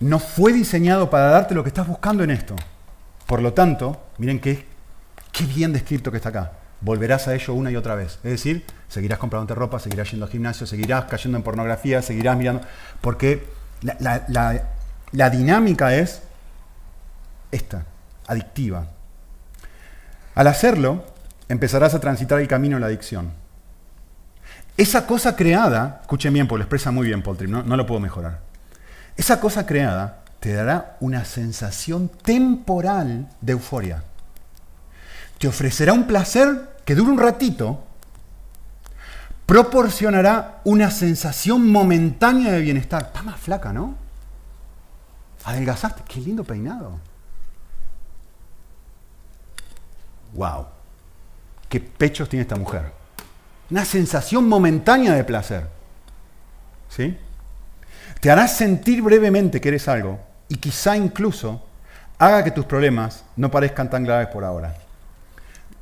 No fue diseñado para darte lo que estás buscando en esto. Por lo tanto, miren qué, qué bien descrito que está acá. Volverás a ello una y otra vez. Es decir, seguirás comprándote ropa, seguirás yendo al gimnasio, seguirás cayendo en pornografía, seguirás mirando. Porque la, la dinámica es esta, adictiva. Al hacerlo, empezarás a transitar el camino de la adicción. Esa cosa creada, escuchen bien, porque lo expresa muy bien Paul Tripp, no, no lo puedo mejorar. Esa cosa creada te dará una sensación temporal de euforia. Te ofrecerá un placer que dure un ratito, proporcionará una sensación momentánea de bienestar. Está más flaca, ¿no? Adelgazaste, qué lindo peinado. Wow, qué pechos tiene esta mujer. Una sensación momentánea de placer. ¿Sí? Te hará sentir brevemente que eres algo y quizá incluso haga que tus problemas no parezcan tan graves por ahora.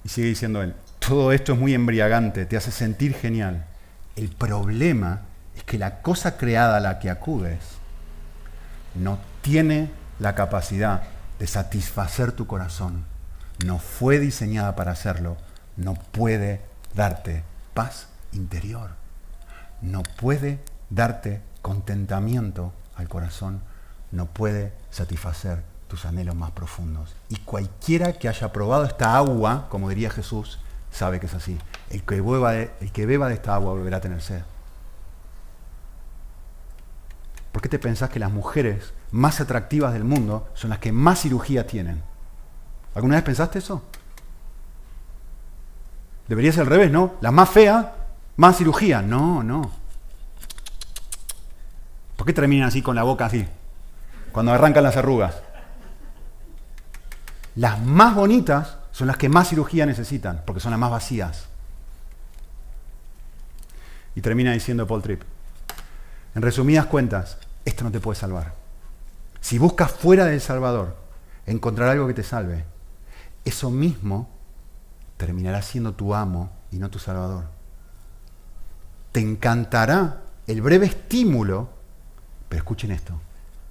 Y sigue diciendo él, todo esto es muy embriagante, te hace sentir genial. El problema es que la cosa creada a la que acudes no tiene la capacidad de satisfacer tu corazón. No fue diseñada para hacerlo. No puede darte paz interior. No puede darte contentamiento al corazón. No puede satisfacer tus anhelos más profundos. Y cualquiera que haya probado esta agua, como diría Jesús, sabe que es así. El que beba de, esta agua volverá a tener sed. ¿Por qué te pensás que las mujeres más atractivas del mundo son las que más cirugía tienen? ¿Alguna vez pensaste eso? Debería ser al revés, ¿no? La más fea, más cirugía. No, no. ¿Por qué terminan así con la boca así? Cuando arrancan las arrugas. Las más bonitas son las que más cirugía necesitan, porque son las más vacías. Y termina diciendo Paul Tripp, en resumidas cuentas, esto no te puede salvar. Si buscas fuera del Salvador encontrar algo que te salve, eso mismo terminará siendo tu amo y no tu Salvador. Te encantará el breve estímulo, pero escuchen esto,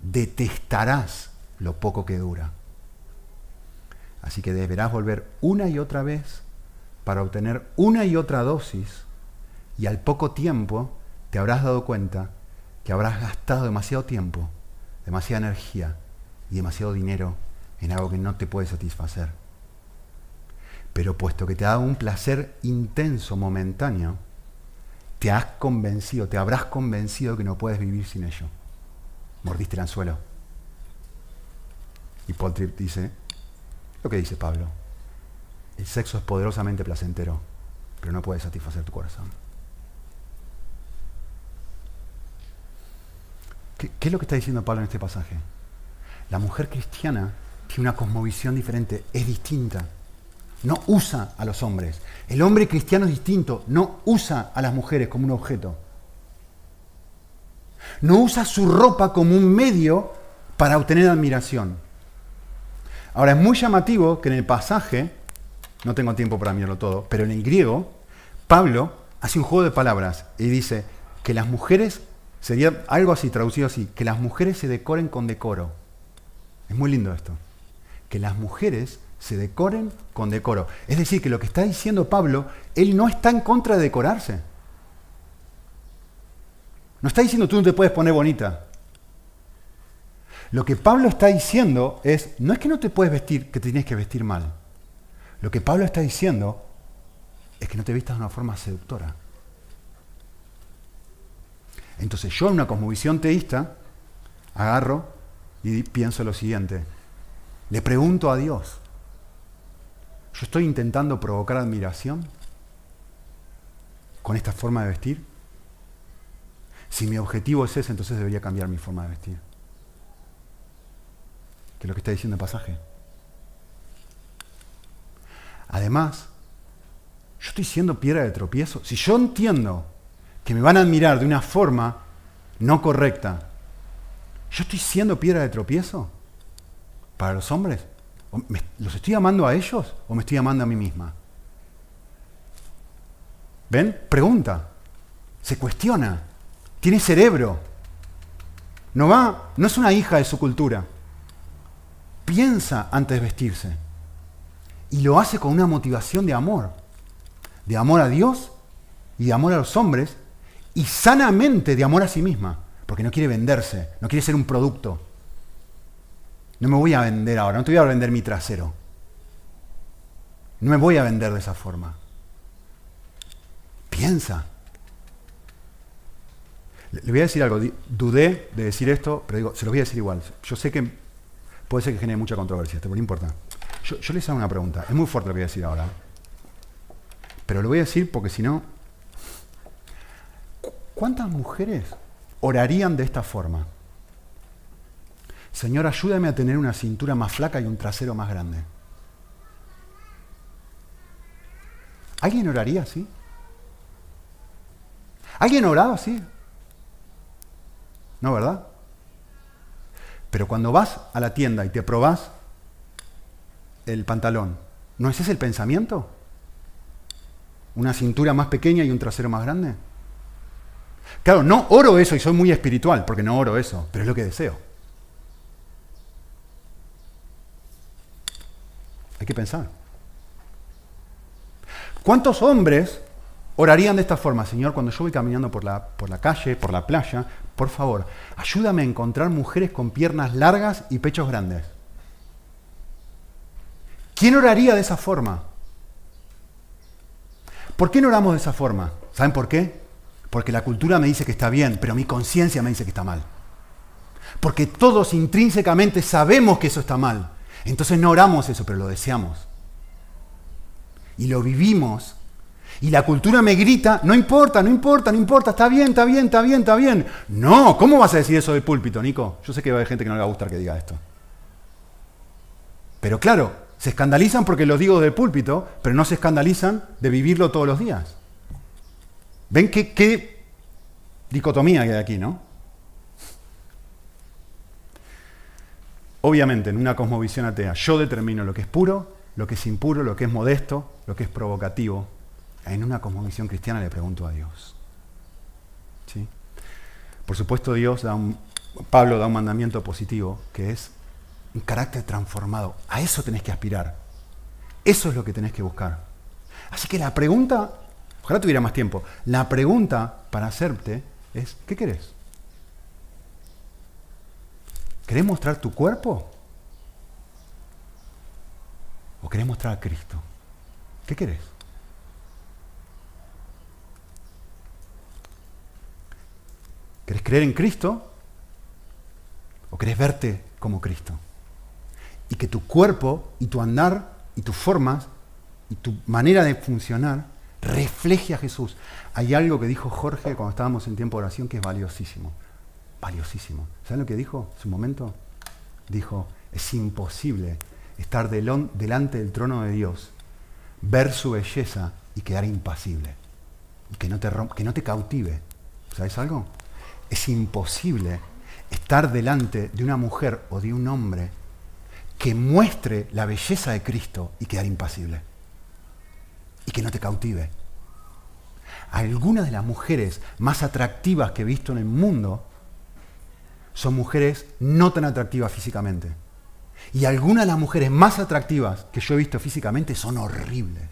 detestarás lo poco que dura. Así que deberás volver una y otra vez para obtener una y otra dosis y al poco tiempo te habrás dado cuenta que habrás gastado demasiado tiempo, demasiada energía y demasiado dinero en algo que no te puede satisfacer. Pero puesto que te dado un placer intenso, momentáneo, te has convencido, te habrás convencido que no puedes vivir sin ello. Mordiste el anzuelo. Y Paul Tripp dice, lo que dice Pablo, el sexo es poderosamente placentero, pero no puede satisfacer tu corazón. ¿Qué, es lo que está diciendo Pablo en este pasaje? La mujer cristiana tiene una cosmovisión diferente, es distinta. No usa a los hombres. El hombre cristiano es distinto, no usa a las mujeres como un objeto. No usa su ropa como un medio para obtener admiración. Ahora es muy llamativo que en el pasaje, no tengo tiempo para mirarlo todo, pero en el griego, Pablo hace un juego de palabras y dice que las mujeres Sería algo así, traducido así, que las mujeres se decoren con decoro. Es muy lindo esto. Que las mujeres se decoren con decoro. Es decir, que lo que está diciendo Pablo, él no está en contra de decorarse. No está diciendo tú no te puedes poner bonita. Lo que Pablo está diciendo es, no es que no te puedes vestir, que te tienes que vestir mal. Lo que Pablo está diciendo es que no te vistas de una forma seductora. Entonces yo en una cosmovisión teísta agarro y pienso lo siguiente. Le pregunto a Dios, ¿yo estoy intentando provocar admiración con esta forma de vestir? Si mi objetivo es ese, entonces debería cambiar mi forma de vestir. Que es lo que está diciendo el pasaje. Además, yo estoy siendo piedra de tropiezo. Si yo entiendo que me van a admirar de una forma no correcta, ¿yo estoy siendo piedra de tropiezo para los hombres? ¿Los estoy amando a ellos o me estoy amando a mí misma? ¿Ven? Pregunta. Se cuestiona. Tiene cerebro. No va, no es una hija de su cultura. Piensa antes de vestirse. Y lo hace con una motivación de amor. De amor a Dios y de amor a los hombres y sanamente de amor a sí misma. Porque no quiere venderse, no quiere ser un producto. No me voy a vender ahora, no te voy a vender mi trasero. No me voy a vender de esa forma. Piensa. Le voy a decir algo, dudé de decir esto, pero digo, se lo voy a decir igual. Yo sé que puede ser que genere mucha controversia, pero no importa. Yo les hago una pregunta, es muy fuerte lo que voy a decir ahora. Pero lo voy a decir porque si no... ¿Cuántas mujeres orarían de esta forma? Señor, ayúdame a tener una cintura más flaca y un trasero más grande. ¿Alguien oraría así? ¿Alguien oraba así? ¿No, verdad? Pero cuando vas a la tienda y te probás el pantalón, ¿no es ese el pensamiento? ¿Una cintura más pequeña y un trasero más grande? Claro, no oro eso y soy muy espiritual, porque no oro eso, pero es lo que deseo. Hay que pensar. ¿Cuántos hombres orarían de esta forma? Señor, cuando yo voy caminando por la, por la calle, por la playa, por favor, ayúdame a encontrar mujeres con piernas largas y pechos grandes. ¿Quién oraría de esa forma? ¿Por qué no oramos de esa forma? ¿Saben por qué? Porque la cultura me dice que está bien, pero mi conciencia me dice que está mal. Porque todos intrínsecamente sabemos que eso está mal. Entonces no oramos eso, pero lo deseamos. Y lo vivimos. Y la cultura me grita, no importa, no importa, no importa, está bien, está bien, está bien, está bien. No, ¿cómo vas a decir eso del púlpito, Nico? Yo sé que va a haber gente que no le va a gustar que diga esto. Pero claro, se escandalizan porque lo digo del púlpito, pero no se escandalizan de vivirlo todos los días. ¿Ven qué, dicotomía hay aquí, no? Obviamente, en una cosmovisión atea, yo determino lo que es puro, lo que es impuro, lo que es modesto, lo que es provocativo. En una cosmovisión cristiana le pregunto a Dios. ¿Sí? Por supuesto, Dios da un, Pablo da un mandamiento positivo, que es un carácter transformado. A eso tenés que aspirar. Eso es lo que tenés que buscar. Así que la pregunta, ojalá tuviera más tiempo, la pregunta para hacerte es, ¿qué querés? ¿Querés mostrar tu cuerpo? ¿O querés mostrar a Cristo? ¿Qué querés? ¿Querés creer en Cristo? ¿O querés verte como Cristo? Y que tu cuerpo y tu andar y tus formas y tu manera de funcionar refleje a Jesús. Hay algo que dijo Jorge cuando estábamos en tiempo de oración que es valiosísimo valiosísimo. ¿Saben lo que dijo en su momento? Dijo, es imposible estar delante del trono de Dios, ver su belleza y quedar impasible. Y que no te, que no te cautive. ¿Sabes algo? Es imposible estar delante de una mujer o de un hombre que muestre la belleza de Cristo y quedar impasible. Y que no te cautive. Algunas de las mujeres más atractivas que he visto en el mundo son mujeres no tan atractivas físicamente. Y algunas de las mujeres más atractivas que yo he visto físicamente son horribles.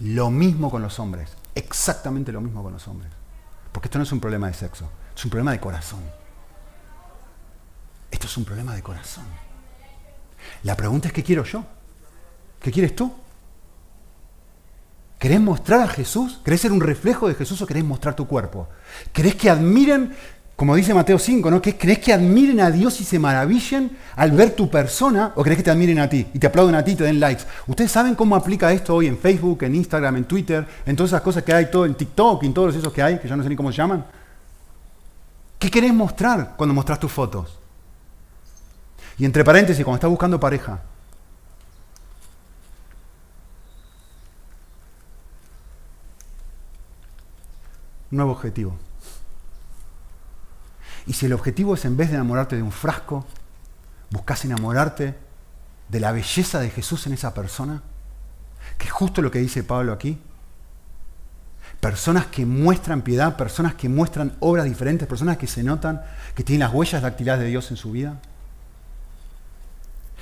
Lo mismo con los hombres, exactamente lo mismo con los hombres. Porque esto no es un problema de sexo, es un problema de corazón. Esto es un problema de corazón. La pregunta es, ¿qué quiero yo? ¿Qué quieres tú? ¿Querés mostrar a Jesús? ¿Querés ser un reflejo de Jesús o querés mostrar tu cuerpo? ¿Querés que admiren como dice Mateo 5, ¿no? ¿Crees que admiren a Dios y se maravillen al ver tu persona o crees que te admiren a ti y te aplauden a ti y te den likes? ¿Ustedes saben cómo aplica esto hoy en Facebook, en Instagram, en Twitter, en todas esas cosas que hay, todo en TikTok, en todos esos que hay, que ya no sé ni cómo se llaman? ¿Qué querés mostrar cuando mostrás tus fotos? Y entre paréntesis, cuando estás buscando pareja, nuevo objetivo. Y si el objetivo es en vez de enamorarte de un frasco, buscas enamorarte de la belleza de Jesús en esa persona, que es justo lo que dice Pablo aquí. Personas que muestran piedad, personas que muestran obras diferentes, personas que se notan, que tienen las huellas dactilares de Dios en su vida.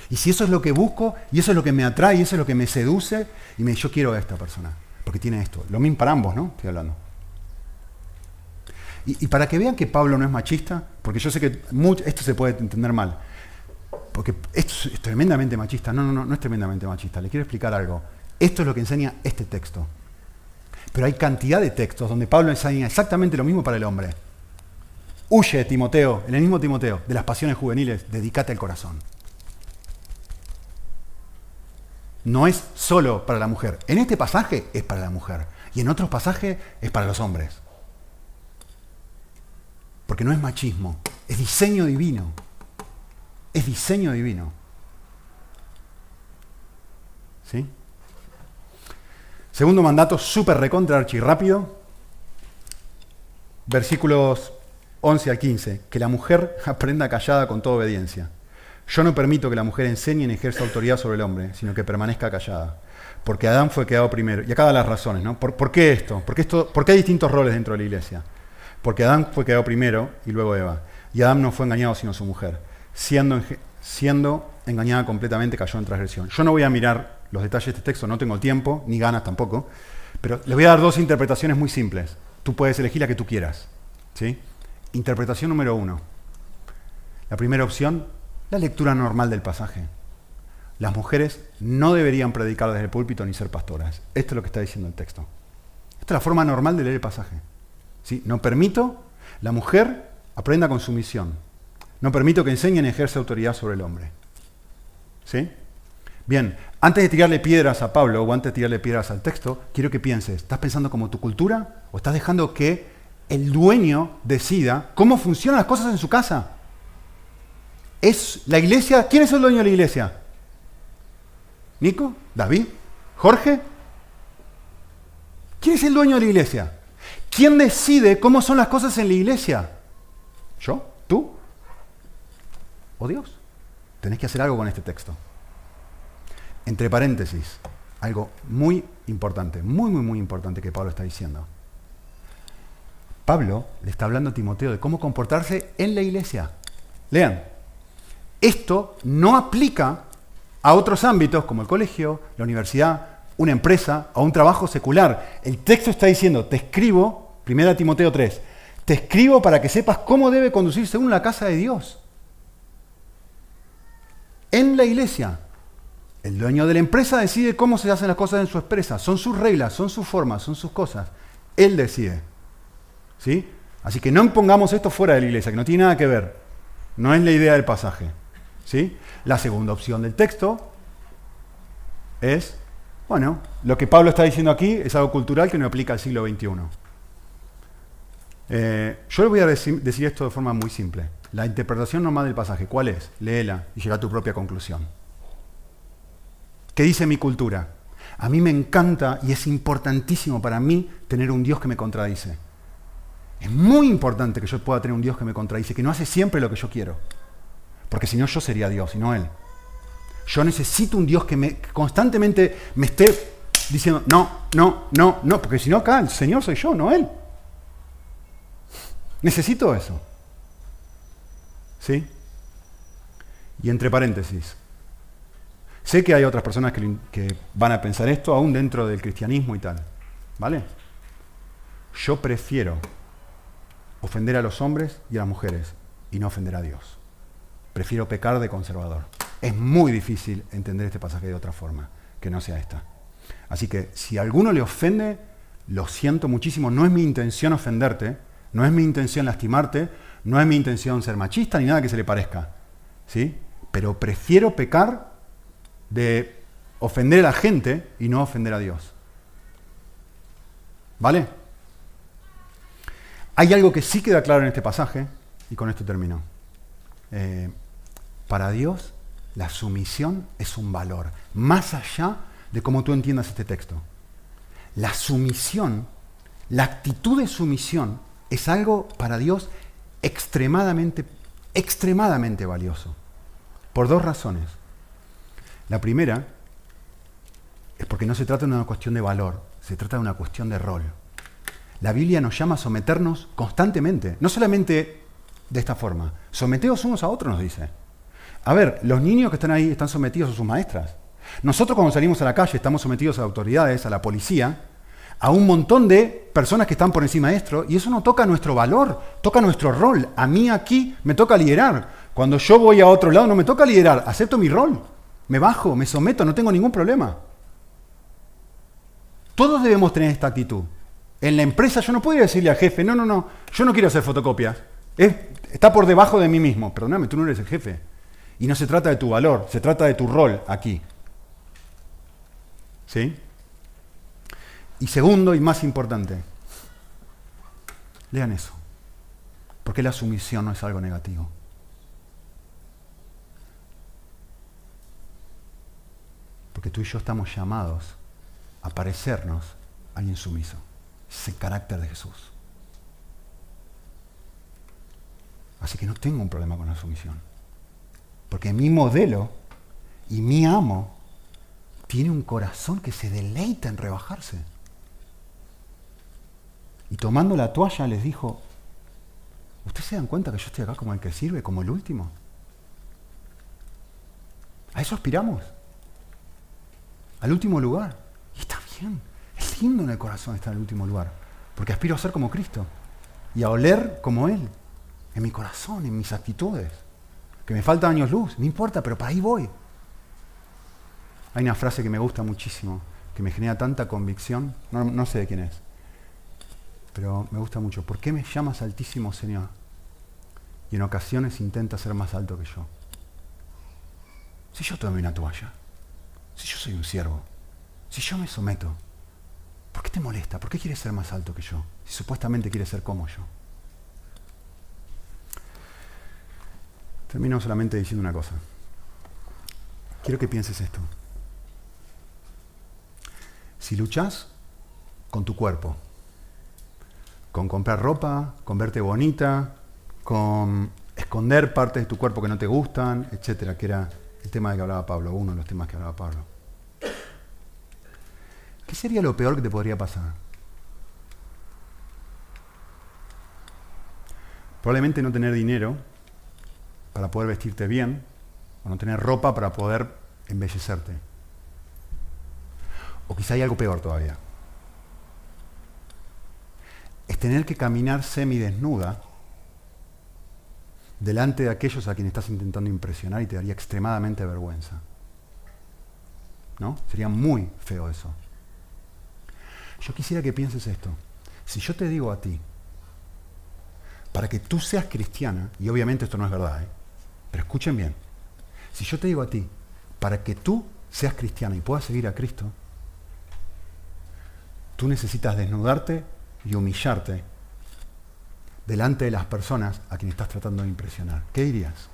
Y si eso es lo que busco, y eso es lo que me atrae, y eso es lo que me seduce, y me yo quiero a esta persona, porque tiene esto. Lo mismo para ambos, ¿no? Estoy hablando. Y, para que vean que Pablo no es machista, porque yo sé que esto se puede entender mal, porque esto es tremendamente machista. No, no, no, no es tremendamente machista. Le quiero explicar algo. Esto es lo que enseña este texto. Pero hay cantidad de textos donde Pablo enseña exactamente lo mismo para el hombre. Huye, Timoteo, en el mismo Timoteo, de las pasiones juveniles, dedícate al corazón. No es solo para la mujer. En este pasaje es para la mujer. Y en otros pasajes es para los hombres. Porque no es machismo, es diseño divino. Es diseño divino. ¿Sí? Segundo mandato, súper recontra archi rápido. Versículos 11 al 15. Que la mujer <laughs> aprenda callada con toda obediencia. Yo no permito que la mujer enseñe ni ejerza autoridad sobre el hombre, sino que permanezca callada. Porque Adán fue creado primero. Y acá da las razones, ¿no? ¿Por, qué esto? ¿Por esto? ¿Por qué hay distintos roles dentro de la iglesia? Porque Adán fue creado primero y luego Eva. Y Adán no fue engañado sino su mujer. Siendo, engañada completamente cayó en transgresión. Yo no voy a mirar los detalles de este texto, no tengo tiempo, ni ganas tampoco, pero les voy a dar dos interpretaciones muy simples. Tú puedes elegir la que tú quieras. ¿sí? Interpretación número uno. La primera opción, la lectura normal del pasaje. Las mujeres no deberían predicar desde el púlpito ni ser pastoras. Esto es lo que está diciendo el texto. Esta es la forma normal de leer el pasaje. No permito, la mujer aprenda con sumisión. No permito que enseñen y ejerce autoridad sobre el hombre. ¿Sí? Bien, antes de tirarle piedras a Pablo o antes de tirarle piedras al texto, quiero que pienses, ¿estás pensando como tu cultura o estás dejando que el dueño decida cómo funcionan las cosas en su casa? ¿Es la iglesia? ¿Quién es el dueño de la iglesia? ¿Nico? ¿David? ¿Jorge? ¿Quién es el dueño de la iglesia? ¿Quién decide cómo son las cosas en la iglesia? ¿Yo? ¿Tú? ¿O Dios? Tenés que hacer algo con este texto. Entre paréntesis, algo muy importante, muy, muy, muy importante que Pablo está diciendo. Pablo le está hablando a Timoteo de cómo comportarse en la iglesia. Lean, esto no aplica a otros ámbitos como el colegio, la universidad, una empresa o un trabajo secular. El texto está diciendo, te escribo, 1 Timoteo 3, te escribo para que sepas cómo debe conducirse según la casa de Dios. En la iglesia, el dueño de la empresa decide cómo se hacen las cosas en su empresa. Son sus reglas, son sus formas, son sus cosas. Él decide. ¿Sí? Así que no pongamos esto fuera de la iglesia, que no tiene nada que ver. No es la idea del pasaje. ¿Sí? La segunda opción del texto es bueno, lo que Pablo está diciendo aquí es algo cultural que no aplica al siglo XXI. Eh, yo le voy a decir, esto de forma muy simple. La interpretación normal del pasaje, ¿cuál es? Léela y llega a tu propia conclusión. ¿Qué dice mi cultura? A mí me encanta y es importantísimo para mí tener un Dios que me contradice. Es muy importante que yo pueda tener un Dios que me contradice, que no hace siempre lo que yo quiero. Porque si no, yo sería Dios y no Él. Yo necesito un Dios que me constantemente me esté diciendo, no, no, no, no, porque si no acá el Señor soy yo, no Él. Necesito eso. ¿Sí? Y entre paréntesis, sé que hay otras personas que, que, van a pensar esto aún dentro del cristianismo y tal. ¿Vale? Yo prefiero ofender a los hombres y a las mujeres y no ofender a Dios. Prefiero pecar de conservador. Es muy difícil entender este pasaje de otra forma, que no sea esta. Así que si alguno le ofende, lo siento muchísimo, no es mi intención ofenderte, no es mi intención lastimarte, no es mi intención ser machista ni nada que se le parezca. ¿sí? Pero prefiero pecar de ofender a la gente y no ofender a Dios. ¿Vale? Hay algo que sí queda claro en este pasaje, y con esto termino. Eh, para Dios, la sumisión es un valor, más allá de cómo tú entiendas este texto. La sumisión, la actitud de sumisión, es algo para Dios extremadamente, extremadamente valioso. Por dos razones. La primera es porque no se trata de una cuestión de valor, se trata de una cuestión de rol. La Biblia nos llama a someternos constantemente, no solamente de esta forma, someteos unos a otros, nos dice. A ver, los niños que están ahí están sometidos a sus maestras. Nosotros cuando salimos a la calle estamos sometidos a autoridades, a la policía, a un montón de personas que están por encima de esto, y eso no toca nuestro valor, toca nuestro rol. A mí aquí me toca liderar. Cuando yo voy a otro lado no me toca liderar, acepto mi rol. Me bajo, me someto, no tengo ningún problema. Todos debemos tener esta actitud. En la empresa yo no puedo decirle al jefe, no, no, no, yo no quiero hacer fotocopias. está por debajo de mí mismo. Perdóname, tú no eres el jefe. Y no se trata de tu valor, se trata de tu rol aquí. ¿Sí? Y segundo y más importante, lean eso. Porque la sumisión no es algo negativo. Porque tú y yo estamos llamados a parecernos a alguien sumiso. Es el carácter de Jesús. Así que no tengo un problema con la sumisión. Porque mi modelo y mi amo tiene un corazón que se deleita en rebajarse. Y tomando la toalla les dijo, ¿ustedes se dan cuenta que yo estoy acá como el que sirve, como el último? A eso aspiramos. Al último lugar. Y está bien. Es lindo en el corazón estar en el último lugar. Porque aspiro a ser como Cristo. Y a oler como Él. En mi corazón, en mis actitudes. Que me falta años luz. No importa, pero para ahí voy. Hay una frase que me gusta muchísimo. Que me genera tanta convicción. No, no sé de quién es pero me gusta mucho. ¿Por qué me llamas altísimo Señor? Y en ocasiones intenta ser más alto que yo. Si yo tomé una toalla, si yo soy un siervo, si yo me someto, ¿por qué te molesta? ¿Por qué quieres ser más alto que yo? Si supuestamente quieres ser como yo. Termino solamente diciendo una cosa. Quiero que pienses esto. Si luchas con tu cuerpo, con comprar ropa, con verte bonita, con esconder partes de tu cuerpo que no te gustan, etcétera, que era el tema de que hablaba Pablo, uno de los temas que hablaba Pablo. ¿Qué sería lo peor que te podría pasar? Probablemente no tener dinero para poder vestirte bien, o no tener ropa para poder embellecerte. O quizá hay algo peor todavía es tener que caminar semidesnuda delante de aquellos a quienes estás intentando impresionar y te daría extremadamente vergüenza. ¿No? Sería muy feo eso. Yo quisiera que pienses esto. Si yo te digo a ti, para que tú seas cristiana, y obviamente esto no es verdad, ¿eh? Pero escuchen bien, si yo te digo a ti, para que tú seas cristiana y puedas seguir a Cristo, tú necesitas desnudarte y humillarte delante de las personas a quien estás tratando de impresionar. ¿Qué dirías?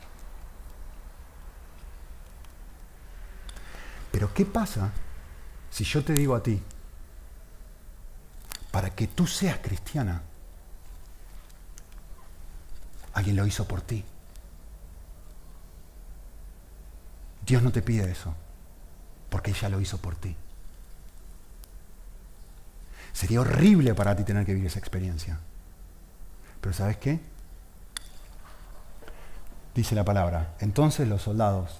Pero ¿qué pasa si yo te digo a ti, para que tú seas cristiana, alguien lo hizo por ti? Dios no te pide eso, porque ella lo hizo por ti. Sería horrible para ti tener que vivir esa experiencia. Pero ¿sabes qué? Dice la palabra. Entonces los soldados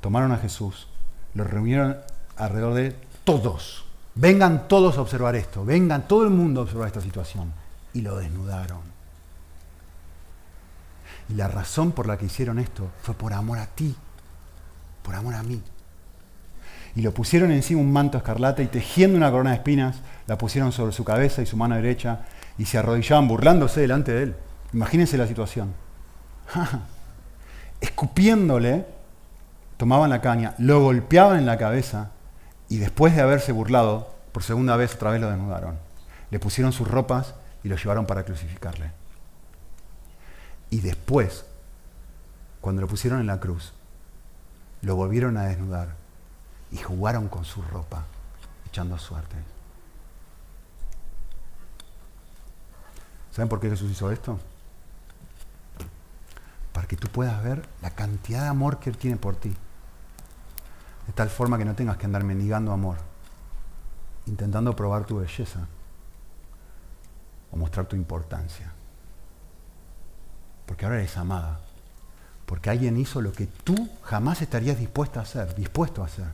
tomaron a Jesús, lo reunieron alrededor de todos. Vengan todos a observar esto, vengan todo el mundo a observar esta situación. Y lo desnudaron. Y la razón por la que hicieron esto fue por amor a ti, por amor a mí y lo pusieron encima un manto escarlata y tejiendo una corona de espinas, la pusieron sobre su cabeza y su mano derecha y se arrodillaban burlándose delante de él. Imagínense la situación. <laughs> Escupiéndole, tomaban la caña, lo golpeaban en la cabeza y después de haberse burlado, por segunda vez otra vez lo desnudaron. Le pusieron sus ropas y lo llevaron para crucificarle. Y después, cuando lo pusieron en la cruz, lo volvieron a desnudar y jugaron con su ropa, echando suerte. ¿Saben por qué Jesús hizo esto? Para que tú puedas ver la cantidad de amor que Él tiene por ti. De tal forma que no tengas que andar mendigando amor, intentando probar tu belleza o mostrar tu importancia. Porque ahora eres amada. Porque alguien hizo lo que tú jamás estarías dispuesta a hacer, dispuesto a hacer.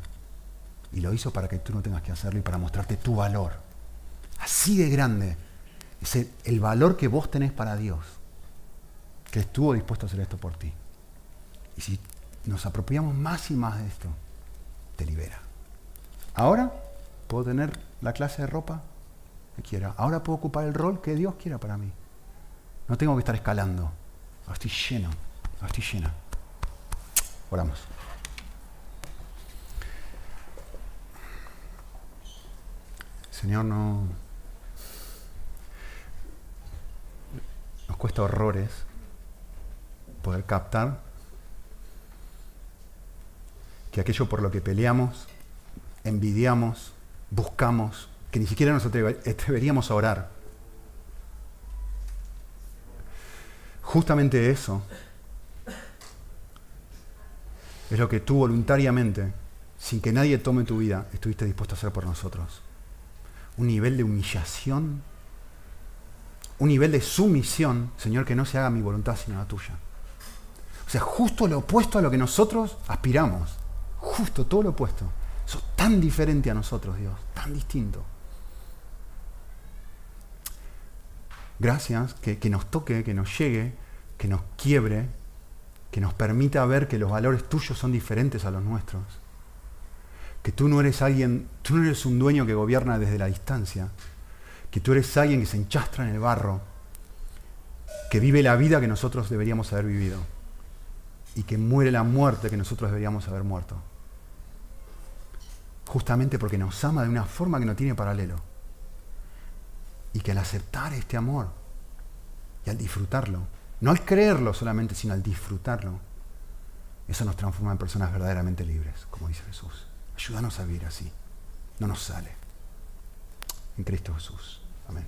Y lo hizo para que tú no tengas que hacerlo y para mostrarte tu valor. Así de grande es el, el valor que vos tenés para Dios. Que estuvo dispuesto a hacer esto por ti. Y si nos apropiamos más y más de esto, te libera. Ahora puedo tener la clase de ropa que quiera. Ahora puedo ocupar el rol que Dios quiera para mí. No tengo que estar escalando. Ahora estoy lleno. Ahora estoy llena. Oramos. Señor, no. Nos cuesta horrores poder captar que aquello por lo que peleamos, envidiamos, buscamos, que ni siquiera nos atreveríamos a orar, justamente eso es lo que tú voluntariamente, sin que nadie tome tu vida, estuviste dispuesto a hacer por nosotros. Un nivel de humillación, un nivel de sumisión, Señor, que no se haga mi voluntad sino la tuya. O sea, justo lo opuesto a lo que nosotros aspiramos. Justo todo lo opuesto. Eso tan diferente a nosotros, Dios, tan distinto. Gracias, que, que nos toque, que nos llegue, que nos quiebre, que nos permita ver que los valores tuyos son diferentes a los nuestros. Que tú no eres alguien, tú no eres un dueño que gobierna desde la distancia. Que tú eres alguien que se enchastra en el barro, que vive la vida que nosotros deberíamos haber vivido y que muere la muerte que nosotros deberíamos haber muerto. Justamente porque nos ama de una forma que no tiene paralelo. Y que al aceptar este amor y al disfrutarlo, no al creerlo solamente, sino al disfrutarlo, eso nos transforma en personas verdaderamente libres, como dice Jesús. Ayúdanos a vivir así. No nos sale. En Cristo Jesús. Amén.